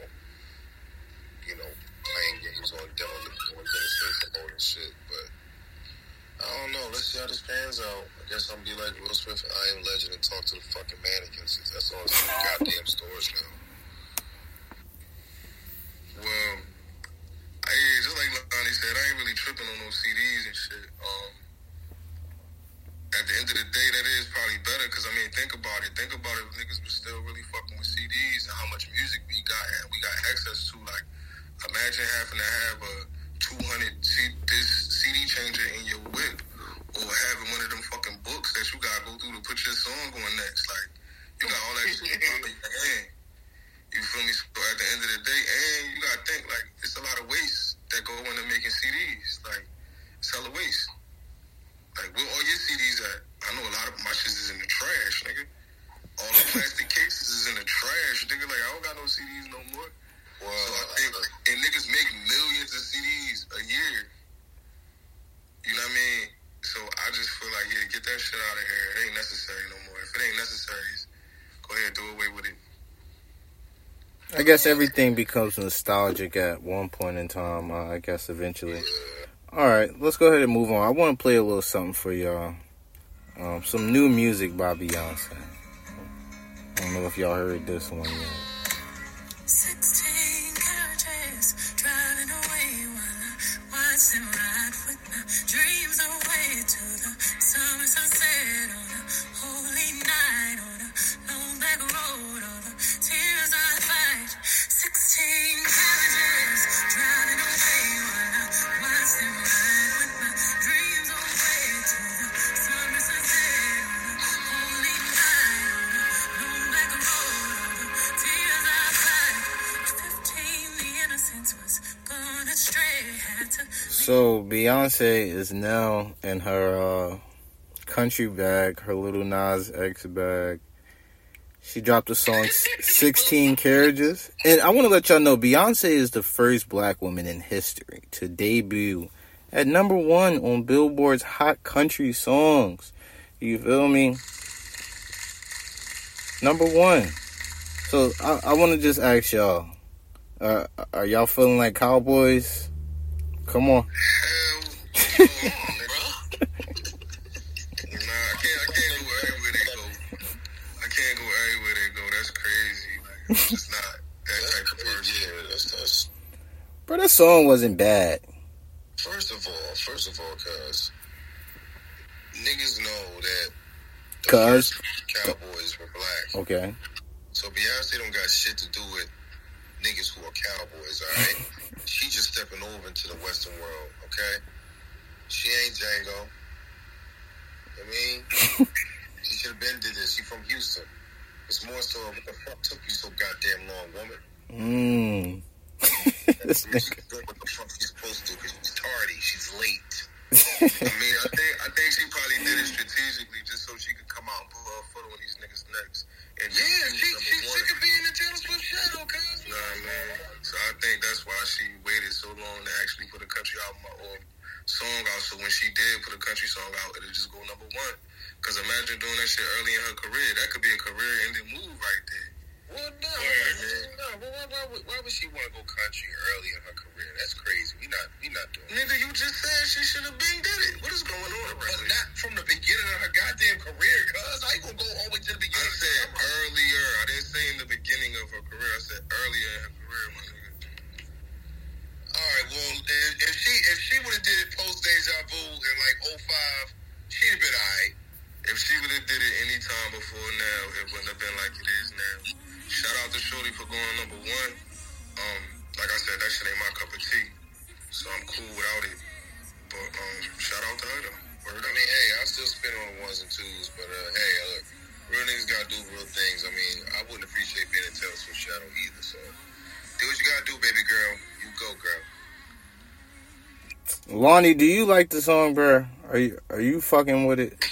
Speaker 3: You know, playing games on demo, on demonstration mode and shit. But I don't know. Let's see how this pans out. I guess I'm gonna be like Will Smith I Am Legend and talk to the fucking mannequins. 'cause That's all it's in goddamn stores now.
Speaker 4: Well, I yeah, just like Lonnie said, I ain't really tripping on those CDs and shit. Um, at the end of the day, that is probably better because I mean, think about it. Think about it. Niggas was still really fucking with CDs and how much music we got and we got access to. Like, imagine having to have a 200 C- this CD changer in your whip or having one of them fucking books that you gotta go through to put your song on next. Like, you got all that shit in your hand. You feel me? So at the end of the day, and you gotta think, like,
Speaker 1: it's a lot of waste that go into making CDs. Like, it's hella waste. Like, where all your CDs at? I know a lot of my shit is in the trash, nigga. All the plastic cases is in the trash, nigga. Like, I don't got no CDs no more. Well, I
Speaker 12: think and niggas make millions of CDs a year. You know what I mean? So I just feel like yeah, get that shit out of here. It ain't necessary no more. If it ain't necessary, go ahead, do away with it. I guess everything becomes nostalgic at one point in time. Uh, I guess eventually. All right, let's go ahead and move on. I want to play a little something for y'all. Um, some new music by Beyonce. I don't know if y'all heard this one yet. Six.
Speaker 1: So Beyonce is now in her uh, country bag, her Lil Nas X bag. She dropped the song S- 16 Carriages. And I want to let y'all know Beyonce is the first black woman in history to debut at number one on Billboard's Hot Country Songs. You feel me? Number one. So I, I want to just ask y'all uh, are y'all feeling like cowboys? Come on.
Speaker 4: Hell, no, nigga. Nah, I can't. I can't go everywhere they go. I can't go everywhere they go. That's crazy. Like, I'm just not that type of person.
Speaker 3: Yeah, that's that's.
Speaker 1: Bro, that song wasn't bad.
Speaker 3: First of all, first of all, cuz niggas know that the
Speaker 1: Cuz.
Speaker 3: first Cowboys were black.
Speaker 1: Okay.
Speaker 3: So Beyonce don't got shit to do with niggas who are cowboys, alright? she just stepping over into the Western world, okay? She ain't Django. I mean, she should have been did this. She from Houston. It's more so what the fuck took you so goddamn long, woman?
Speaker 1: Mmm. this nigga.
Speaker 3: doing what the fuck she's supposed to do? because she's tardy. She's late. I mean, I think I think she probably did it strategically just so she could come out and put her foot on these niggas' necks. And
Speaker 4: Yeah, she she sick of being in Taylor Swift shadow, cuz.
Speaker 3: Nah, man.
Speaker 4: So I think that's why she waited so long to actually put a country album or song out. So when she did put a country song out, it'll just go number one. Because imagine doing that shit early in her career. That could be a career-ending move right there.
Speaker 3: Well, no, no. But why, why, would- why would she want to go country early in her career? That's crazy. We not, we not doing.
Speaker 4: Nigga, you just said she should have been did it. What is going on right
Speaker 3: But
Speaker 4: now?
Speaker 3: not from the beginning of her goddamn career, cuz. I ain't gonna go all the way to the beginning.
Speaker 4: I said earlier. I didn't say in the beginning of her career. I said earlier in her career, my nigga.
Speaker 1: Lonnie, do you like the song, bro? Are you are you fucking with it?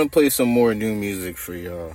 Speaker 1: Want to play some more new music for y'all.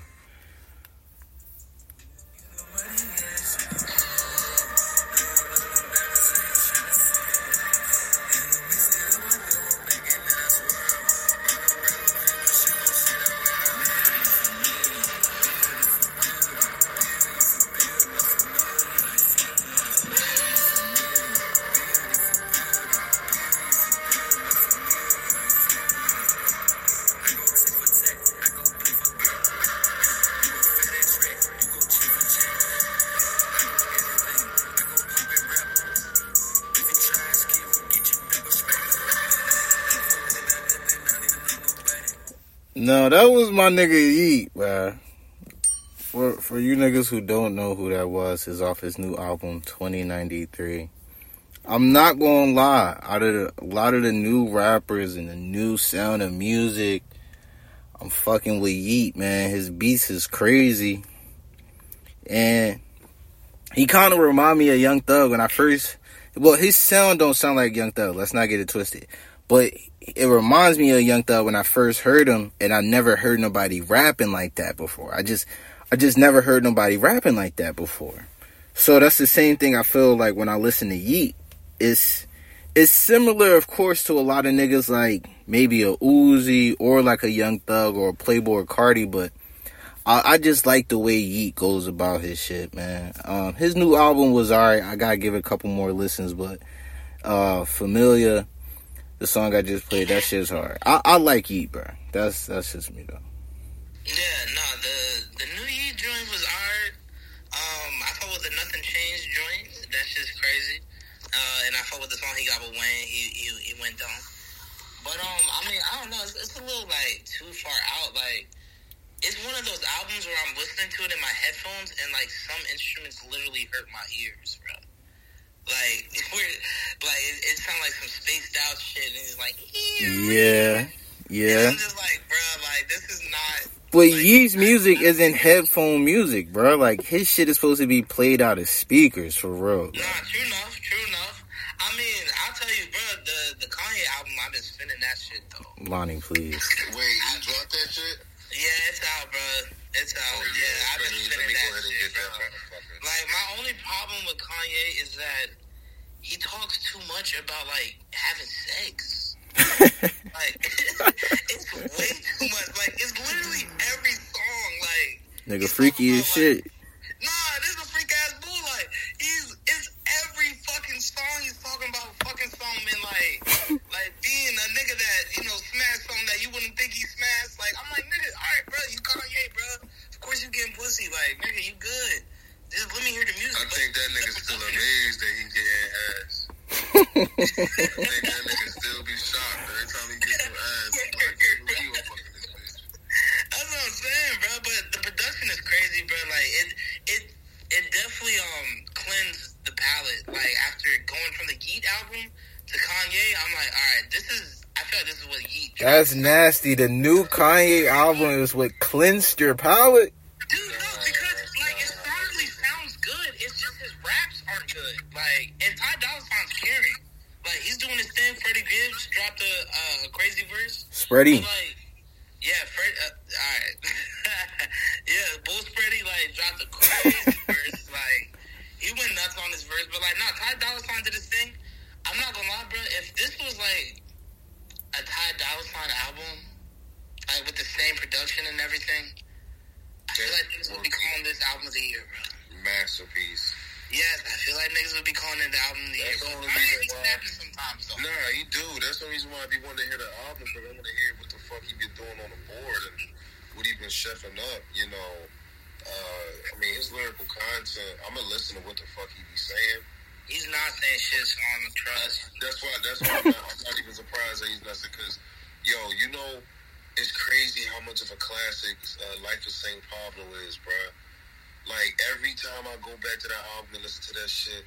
Speaker 1: Nigga Yeat, man. For for you niggas who don't know who that was, is off his new album 2093. I'm not gonna lie, out of the, a lot of the new rappers and the new sound of music, I'm fucking with Yeat, man. His beats is crazy. And he kind of remind me of Young Thug when I first, well, his sound don't sound like Young Thug. Let's not get it twisted. But it reminds me of Young Thug when I first heard him, and I never heard nobody rapping like that before. I just, I just never heard nobody rapping like that before. So that's the same thing I feel like when I listen to Yeat. It's, it's similar, of course, to a lot of niggas like maybe a Uzi or like a Young Thug or a Playboi Carti, but I, I just like the way Yeat goes about his shit, man. Um, his new album was alright. I gotta give it a couple more listens, but uh, Familiar, the song I just played, that shit's hard. I, I like Yeat, bro. That's that's just me though.
Speaker 2: Yeah, no, the the new Yeat joint was hard. Um, I thought with the Nothing Changed joint, that's just crazy. Uh, and I thought with the song he got with Wayne, he he, he went down. But um, I mean, I don't know. It's, it's a little like too far out. Like, it's one of those albums where I'm listening to it in my headphones, and like some instruments literally hurt my ears, bro. Like, we're like it, it sounds like some spaced out shit, and he's like,
Speaker 1: Yeah, yeah.
Speaker 2: And I'm just like, bro, like this is not.
Speaker 1: But
Speaker 2: like,
Speaker 1: Yeat's music isn't headphone music, bro. Like his shit is supposed to be played out of speakers for real.
Speaker 2: Nah, true enough, true enough. I mean, I'll tell you, bro, the the Kanye album, I've been spinning that shit though.
Speaker 1: Lonnie, please.
Speaker 3: Wait, you dropped that shit?
Speaker 2: Yeah, it's out, bro. It's out. Oh, yeah, I've been
Speaker 3: let me, let
Speaker 2: spinning that shit,
Speaker 3: get that
Speaker 2: Like my only problem with Kanye is that he talks too much about like having sex. Like it's way too much. Like it's literally every song. Like
Speaker 1: Nigga freaky as shit.
Speaker 2: Nah, this is a freak ass bull. Like he's it's every fucking song he's talking about fucking something and like like being a nigga that you know smashed something that you wouldn't think he smashed. Like I'm like nigga, all right, bro, you Kanye, bro. Of course you getting pussy. Like nigga, you good. Just let me hear the music.
Speaker 3: I
Speaker 2: but
Speaker 3: think that nigga's still amazed that he getting ass. I think that nigga still be shocked every time he gets some ass. Like, I can't fucking this bitch.
Speaker 2: That's what I'm saying, bro. But the production is crazy, bro. Like it, it, it definitely um cleansed the palate. Like after going from the Yeat album to Kanye, I'm like, all right, this is. I feel like this is what Yeat.
Speaker 1: That's nasty. The new Kanye album is what cleansed your palate.
Speaker 2: Dude, no, because like it sonically sounds good. It's just his raps aren't good. Like, and Ty Dolla Sign's caring. Like he's doing his thing. Freddie Gibbs dropped a, uh, crazy verse.
Speaker 1: Spready.
Speaker 2: Like, yeah, Fred. Uh, all right. yeah, Bull Spready like dropped a crazy he went nuts on this verse, but like, nah, Ty Dolla Sign did his thing. I'm not gonna lie, bro. If this was like a Ty Dolla Sign album, like with the same production and everything, I feel like niggas would be calling this album of the year, bro.
Speaker 3: Masterpiece.
Speaker 2: Yes, I feel like niggas would be calling it the album of the year.
Speaker 3: That's the only
Speaker 2: Kanye
Speaker 3: reason
Speaker 2: be
Speaker 3: why-
Speaker 2: sometimes though.
Speaker 3: Nah, he do. That's the reason why I be wanting to hear the album because I want to hear what the fuck he been doing on the board and what he been chefing up. You know, uh, I mean his lyrical content. I'm gonna listen to what the fuck he be saying.
Speaker 2: He's not saying shit, so I'm gonna trust.
Speaker 3: That's why. That's why I'm not, I'm not even surprised that he's nothing. Because, yo, you know, it's crazy how much of a classic uh, Life of Saint Pablo is, bruh. Like every time I go back to that album and listen to that shit,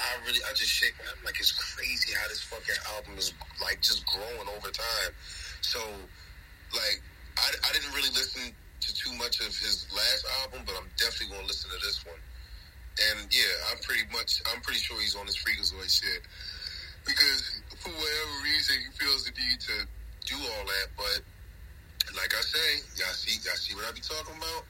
Speaker 3: I really, I just shake. my- I'm like, it's crazy how this fucking album is like just growing over time. So, like, I, I didn't really listen to too much of his last album, but I'm definitely gonna listen to this one. And yeah, I'm pretty much, I'm pretty sure he's on his freakazoid shit because for whatever reason he feels the need to do all that. But like I say, y'all see, y'all see what I be talking about.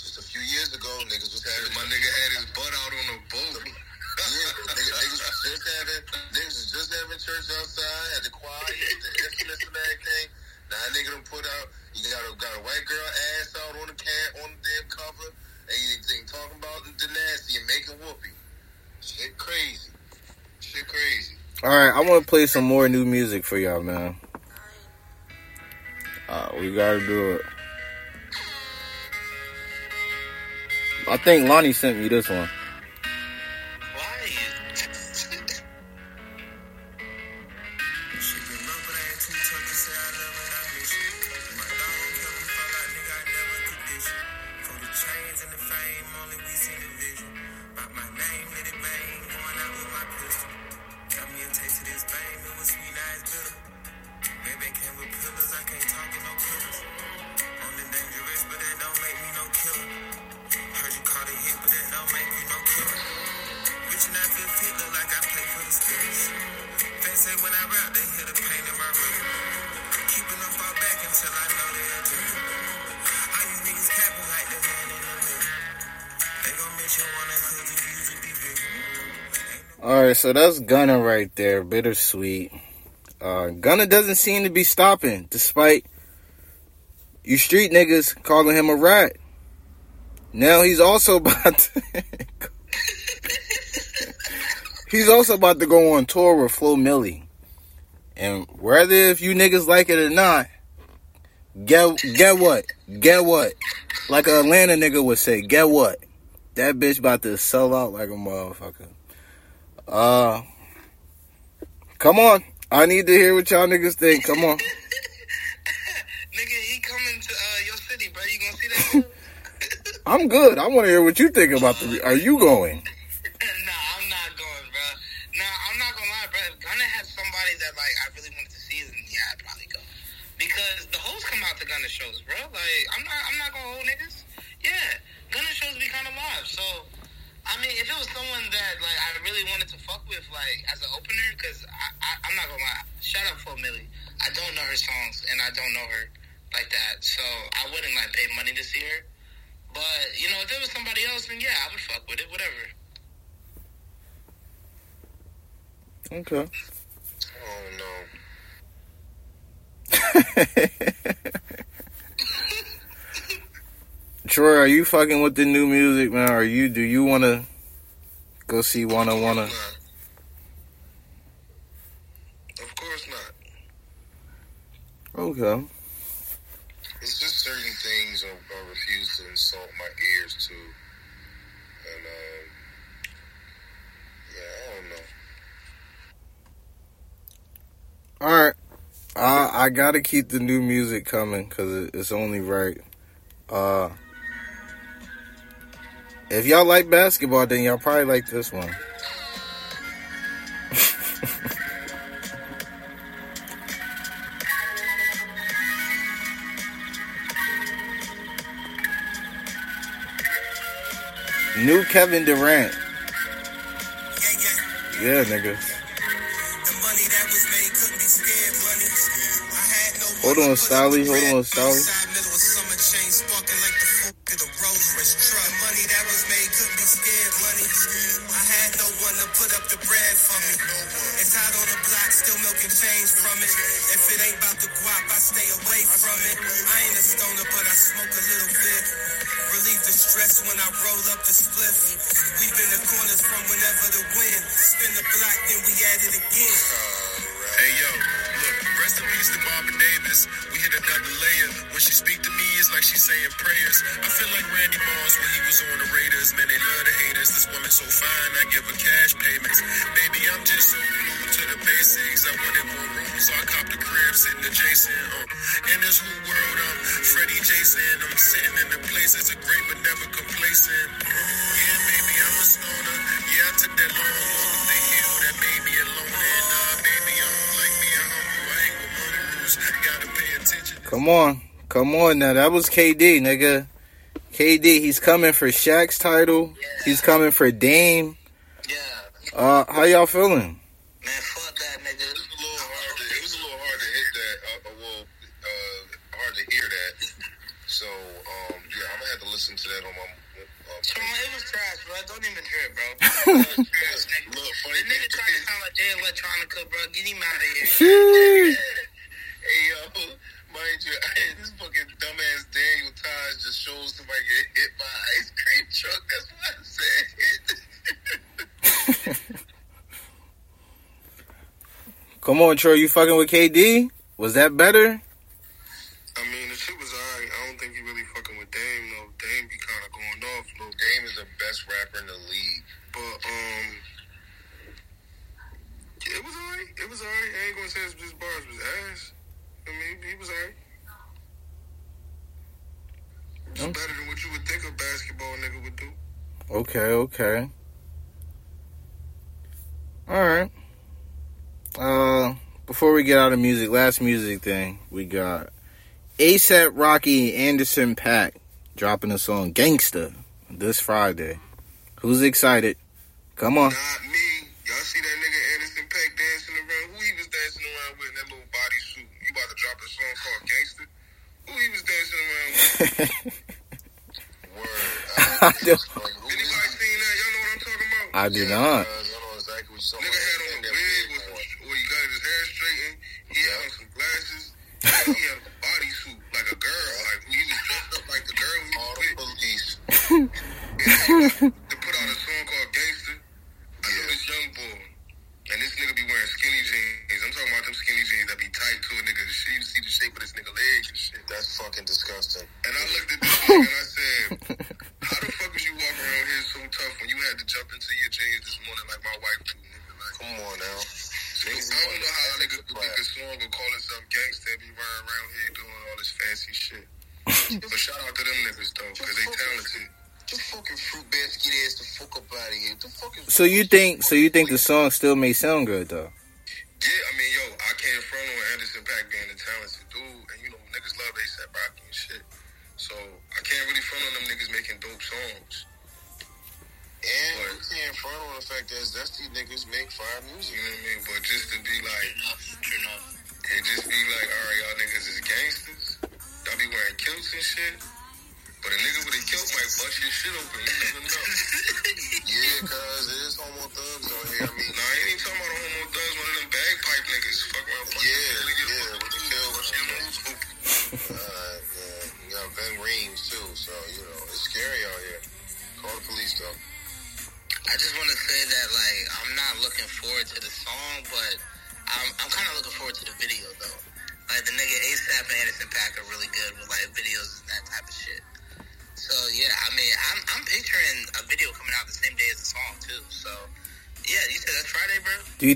Speaker 3: Just a few years ago, niggas was having
Speaker 4: My nigga had his butt out on a boat.
Speaker 3: yeah, niggas, niggas was just having niggas was just having church outside, had the choir, the instruments and everything. Now that nigga done put out, you got a got a white girl ass out on the can on the damn cover, and you think talking about the nasty and making whoopee. Shit crazy. Shit crazy.
Speaker 1: All right, I want to play some more new music for y'all, man. Uh, we gotta do it. I think Lonnie sent me this one. Right, so that's Gunna right there, bittersweet. Uh, Gunna doesn't seem to be stopping, despite you street niggas calling him a rat. Now he's also about to, he's also about to go on tour with Flo Milli, and whether if you niggas like it or not, get get what, get what, like a Atlanta nigga would say, get what, that bitch about to sell out like a motherfucker. Uh, come on. I need to hear what y'all niggas think. Come on.
Speaker 2: Nigga, he coming to uh, your city, bro. You gonna see that?
Speaker 1: I'm good. I want to hear what you think about the. Are you going?
Speaker 2: nah, I'm not going, bro. Nah, I'm not gonna lie, bro. If Gunna had somebody that like I really wanted to see, then yeah, I'd probably go. Because the hoes come out to Gunna shows, bro. Like I'm not, I'm not gonna hold niggas. Yeah, Gunna shows be kind of live. So, I mean, if it was someone that like I really wanted to fuck with, like as an opener, because I, I, I'm not gonna lie. Shout out Flo Milli. I don't know her songs, and I don't know her like that. So I wouldn't like pay money to see her. But you know, if there was somebody else, then yeah, I would fuck with it. Whatever.
Speaker 1: Okay.
Speaker 3: Oh no.
Speaker 1: Troy, are you fucking with the new music, man? Are you? Do you want to go see Wanna Wanna?
Speaker 3: Of course not.
Speaker 1: Okay.
Speaker 3: It's just certain things I, I refuse to insult my ears to. And, um, yeah, I don't know.
Speaker 1: All right. I I gotta keep the new music coming because it, it's only right. Uh, if y'all like basketball, then y'all probably like this one. New Kevin Durant.
Speaker 13: Yeah,
Speaker 1: nigga. Hold on, Stolly. Hold on, Stolly.
Speaker 13: Scared. I had no one to put up the bread for me. It's hot on the block, still milking change from it. If it ain't about the guap, I stay away from it. I ain't a stoner, but I smoke a little bit. Relieve the stress when I roll up the spliff. We've been the corners from whenever the wind. Spin the block, then we at it again.
Speaker 14: Hey yo, rest to Barbara Davis. We hit another layer. When she speak to me, it's like she's saying prayers. I feel like Randy Moss when he was on the Raiders. Man, they love the haters. This woman so fine, I give her cash payments. Baby, I'm just so glued to the basics. I wanted more room, so I copped the crib sitting adjacent. Uh, in this whole world, I'm Freddie Jason. I'm sitting in the places of great but never complacent. Yeah, baby, I'm a stoner. Yeah, I took that long walk
Speaker 1: Come on. Come on now. That was KD, nigga. KD, he's coming for Shaq's title. He's coming for Dame.
Speaker 2: Yeah.
Speaker 1: Uh, how y'all feeling?
Speaker 2: Man, fuck that nigga.
Speaker 3: It was a little hard to, it was a little hard to hit that, uh, uh, well, uh, hard to hear that. So, um, yeah, I'm gonna have to listen to that on my, uh,
Speaker 2: Come on, it was trash, bro. Don't even hear it, bro.
Speaker 3: Look, funny
Speaker 2: The nigga
Speaker 3: thing
Speaker 2: tried to sound like Jay Electronica, bro. Get him out of here.
Speaker 3: Hey yo, mind you, this fucking dumbass Daniel Taj just shows somebody get hit by an ice cream truck. That's what I said.
Speaker 1: Come on, Troy. You fucking with KD? Was that better?
Speaker 3: I mean, the shit was alright. I don't think he really fucking with Dame though. Dame be kind of going off. Little Dame is the best rapper in the league, but um, yeah, it was alright. It was alright. I ain't gonna say it's just bars was ass. I mean, he was alright. It's
Speaker 1: Okay.
Speaker 3: better than what
Speaker 4: you would think a basketball nigga would do.
Speaker 1: Okay, okay. All right. Uh, before we get out of music, last music thing we got ASAP Rocky Anderson .Paak dropping a song "Gangsta" this Friday. Who's excited? Come on.
Speaker 4: Not me. Y'all see that nigga Anderson .Paak dancing around? Who he was dancing around with in that little bodysuit? You about to drop a song called Gangster? Who he was dancing around with?
Speaker 3: Word.
Speaker 1: I do-
Speaker 4: Anybody seen that? Y'all know what I'm talking about?
Speaker 1: I do
Speaker 3: Yeah,
Speaker 1: not.
Speaker 3: cuz exactly
Speaker 4: Nigga had on a wig with he got his hair straightened. He had on some glasses. he had a bodysuit like a girl. Like he was dressed up like the girl he was with.
Speaker 3: police.
Speaker 4: to put out a song called Gangster. I know this young boy, and this nigga be wearing skinny jeans. I'm talking about them skinny jeans that be tight to a nigga. The shit, you see the shape of this nigga legs and shit.
Speaker 3: That's fucking disgusting.
Speaker 4: And I looked at this nigga and I said, How the fuck was you walking around here so tough when you had to jump into your jeans this morning like my wife do, nigga? Like,
Speaker 3: Come on now.
Speaker 4: so I don't know how a nigga could make a song and call himself gangster and be running around here doing all this fancy shit. but shout out to them niggas though, because they talented.
Speaker 3: Just fucking fruit basket ass the fuck up out of here. The fuck is
Speaker 1: So you think? So you think the song still may sound good though?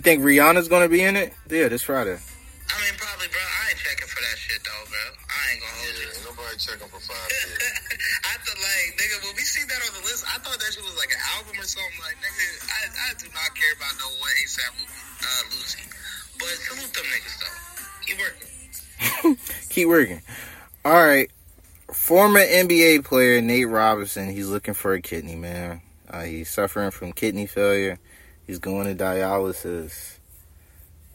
Speaker 1: Think Rihanna's gonna be in it? Yeah, this Friday.
Speaker 2: I mean probably, bro. I ain't checking for that shit though, bro. I ain't gonna hold
Speaker 3: Yeah,
Speaker 2: you.
Speaker 3: ain't nobody checking for five years.
Speaker 2: I thought like nigga, when we see that on the list, I thought that shit was like an album or something. Like nigga, I, I do not care about no one ASAP uh, Lucy. But salute them niggas though. Keep working.
Speaker 1: Keep working. All right. Former NBA player Nate Robinson, he's looking for a kidney, man. Uh, he's suffering from kidney failure. He's going to dialysis.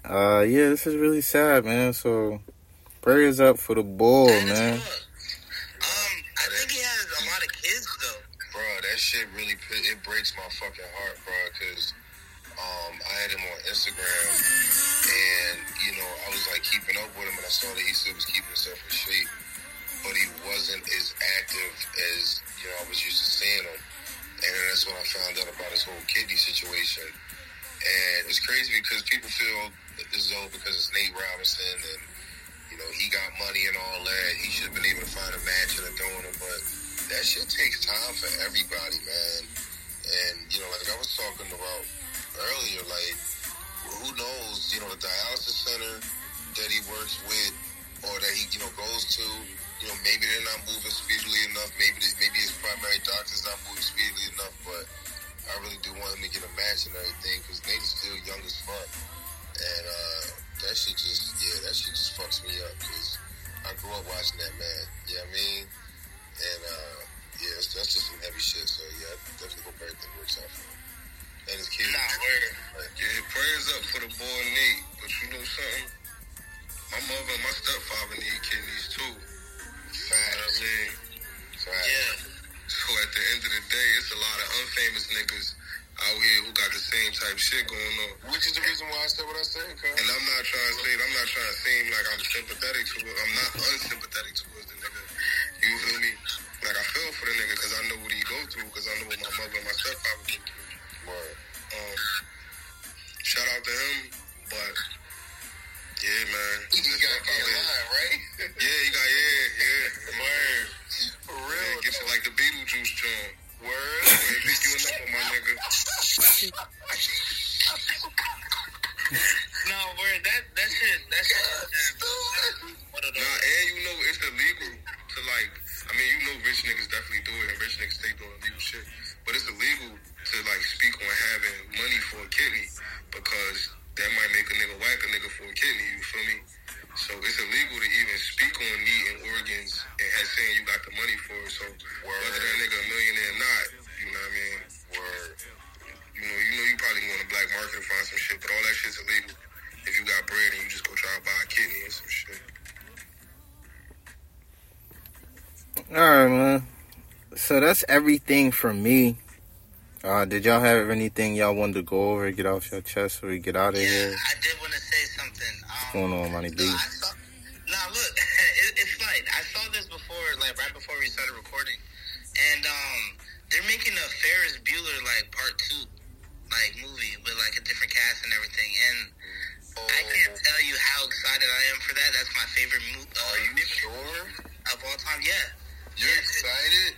Speaker 1: Uh, yeah, this is really sad, man. So, prayers up for the bull, man.
Speaker 3: That's when I found out about his whole kidney situation. And it's crazy because people feel as though because it's Nate Robinson and you know he got money and all that, he should have been able to find a match and a donor, but that shit takes time for everybody, man. And you know, like I was talking about earlier, like who knows, you know, the dialysis center that he works with or that he, you know, goes to, you know, maybe they're not moving speedily enough. Maybe this, maybe his primary really do want him to get a match and everything because Nate is still young as fuck. And uh, that shit just, yeah, that shit just fucks me up because I grew up watching that man. You know what I mean? And uh, yeah, that's, that's just some heavy shit. So yeah, I definitely hope everything works out for him and his kids.
Speaker 4: Nah, word. Yeah, prayers up for the boy Nate. But you know something? My mother and my stepfather need kidneys too. You know what I mean?
Speaker 3: Right.
Speaker 2: Yeah.
Speaker 4: So at the end of the day, it's a lot of unfamous niggas out here who got the same type shit going on.
Speaker 3: Which is the reason why I said what I said, cuz.
Speaker 4: And I'm not trying to say, I'm not trying to seem like I'm sympathetic to it. I'm not unsympathetic towards the nigga. You feel me? Like I feel for the nigga because I know what he go through because I know what my mother and my stepfather go through.
Speaker 3: Word.
Speaker 4: Um, shout out to him, but yeah, man.
Speaker 3: He got me line, right?
Speaker 4: Yeah, he got yeah, yeah.
Speaker 3: Word. For
Speaker 4: Yeah,
Speaker 3: real.
Speaker 4: get you like the Beetlejuice joint.
Speaker 3: Word.
Speaker 4: Yeah, pick you my nigga.
Speaker 2: No, word that that shit that shit.
Speaker 4: Nah, and you know it's illegal to like. I mean, you know, rich niggas definitely do it, and rich niggas stay doing illegal shit. But it's illegal to like speak on having money for a kidney because that might make a nigga whack a nigga for a kidney. You feel me? So it's illegal to even speak on meat and organs and have saying you got the money for it. So whether that nigga a millionaire or not, you know what I mean? Word. You know, you know, you probably go on the black market and find some shit, but all that shit's illegal. If you got bread and you just go try to buy a kidney and some shit.
Speaker 1: All right, man. So that's everything from me. Uh, did y'all have anything y'all wanted to go over, get off your chest, or we get out of
Speaker 2: Yeah,
Speaker 1: here?
Speaker 2: I did want to say something. Um,
Speaker 1: What's going on, Money B?
Speaker 2: No, I saw, nah, look, it, it's fine. I saw this before, like right before we started recording, and um, they're making a Ferris Bueller like part two, like movie with like a different cast and everything. And I can't tell you how excited I am for that. That's my favorite movie. Uh,
Speaker 4: Are you sure?
Speaker 2: of all time? Yeah.
Speaker 4: You're excited?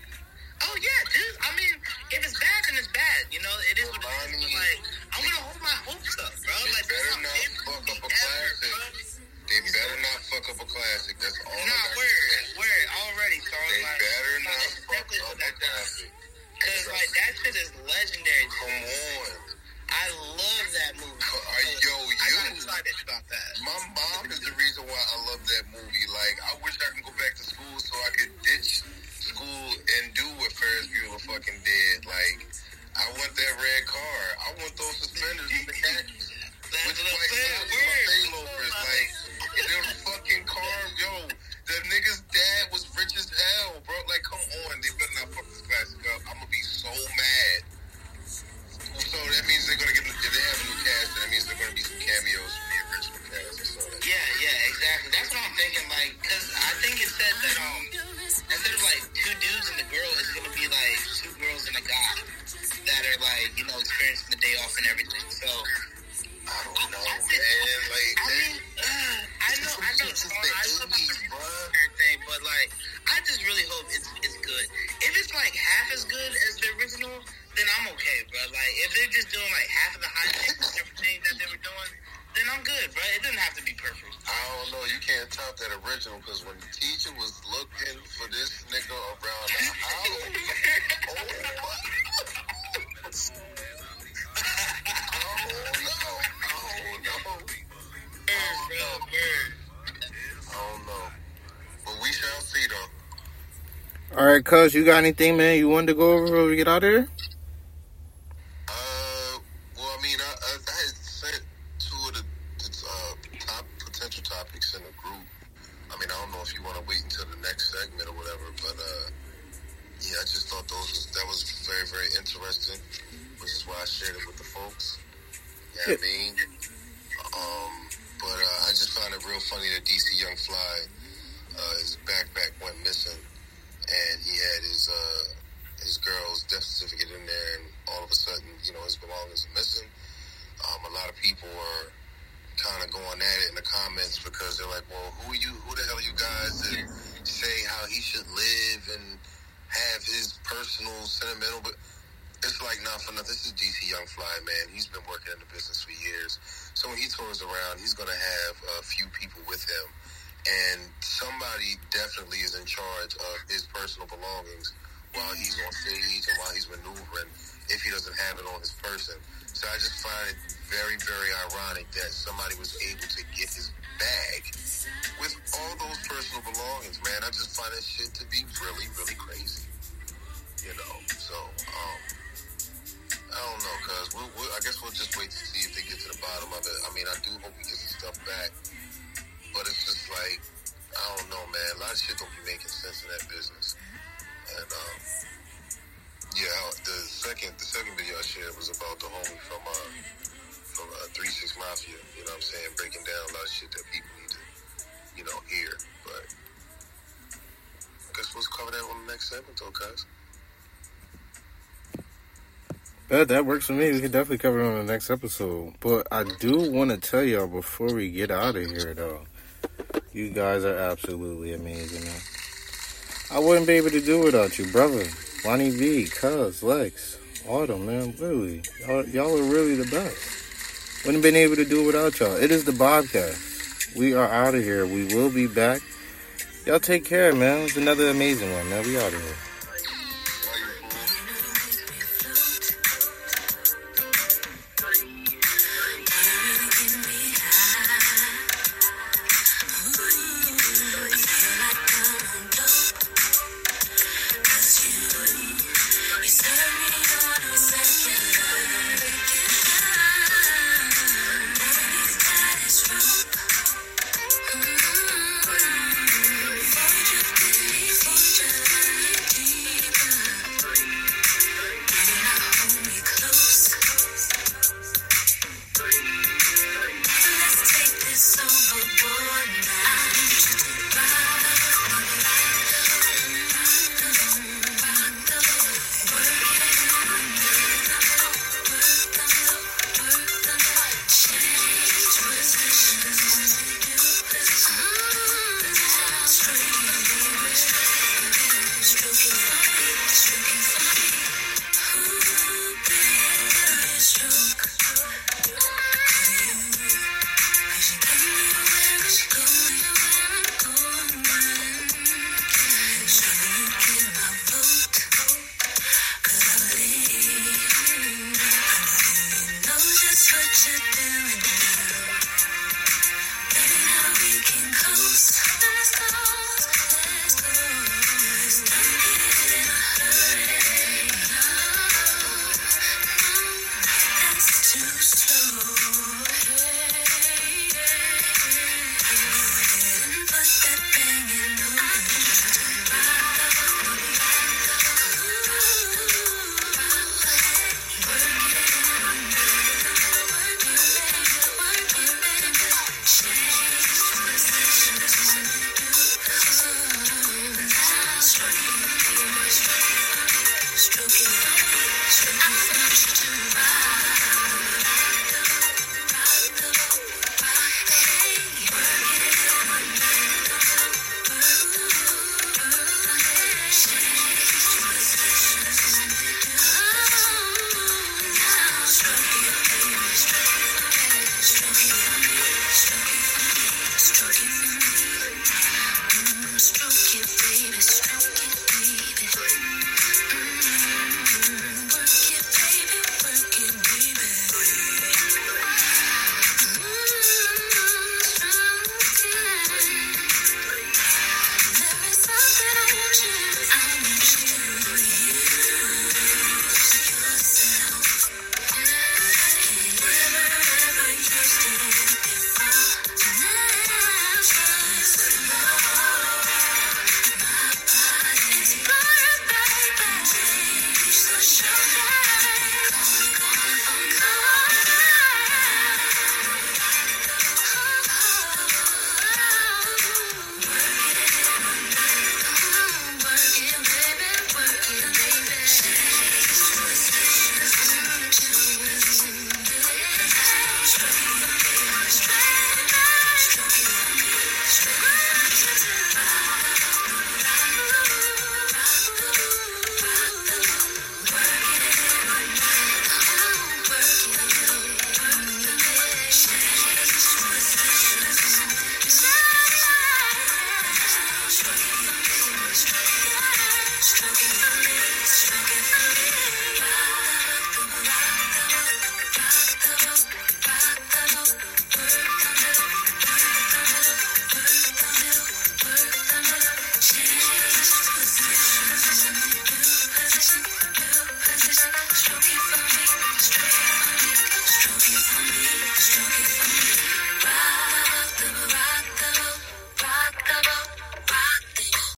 Speaker 2: Oh yeah, dude. I mean, if it's bad, then it's bad. You know, it is what it is. But like, I'm gonna hold my hopes up, bro.
Speaker 4: They
Speaker 2: Like, this
Speaker 4: better not fuck up a
Speaker 2: ever,
Speaker 4: classic.
Speaker 2: bro.
Speaker 4: They better not fuck up a classic. That's all
Speaker 2: Nah, word,
Speaker 1: cuz, you got anything, man, you wanted to go over before we get out of here?
Speaker 4: Somebody was able to get his bag with all those personal belongings. Man, I just find that shit to be really, really crazy. You know, so um, I don't know, cuz we'll, we'll, I guess we'll just wait to see if they get to the bottom of it. I mean, I do hope he gets his stuff back, but it's just like I don't know, man. A lot of shit don't be making sense in that business, and um, yeah, the second the second video I shared was about the homie from uh from uh, Three Six Mafia. You know what I'm saying? Breaking down a lot of shit that people need to you know hear, but. I guess we'll cover that on the next segment, though, guys.
Speaker 1: Yeah, that works for me. We can definitely cover it on the next episode. But I do want to tell y'all before we get out of here, though, you guys are absolutely amazing, man. I wouldn't be able to do without you, brother. Lonnie V, Cuz, Lex, Autumn, man. Really, y'all, y'all are really the best. Wouldn't have been able to do it without y'all. It is the Bobcast. We are out of here. We will be back
Speaker 12: Y'all take care, man. It was another amazing one, man. We out of here.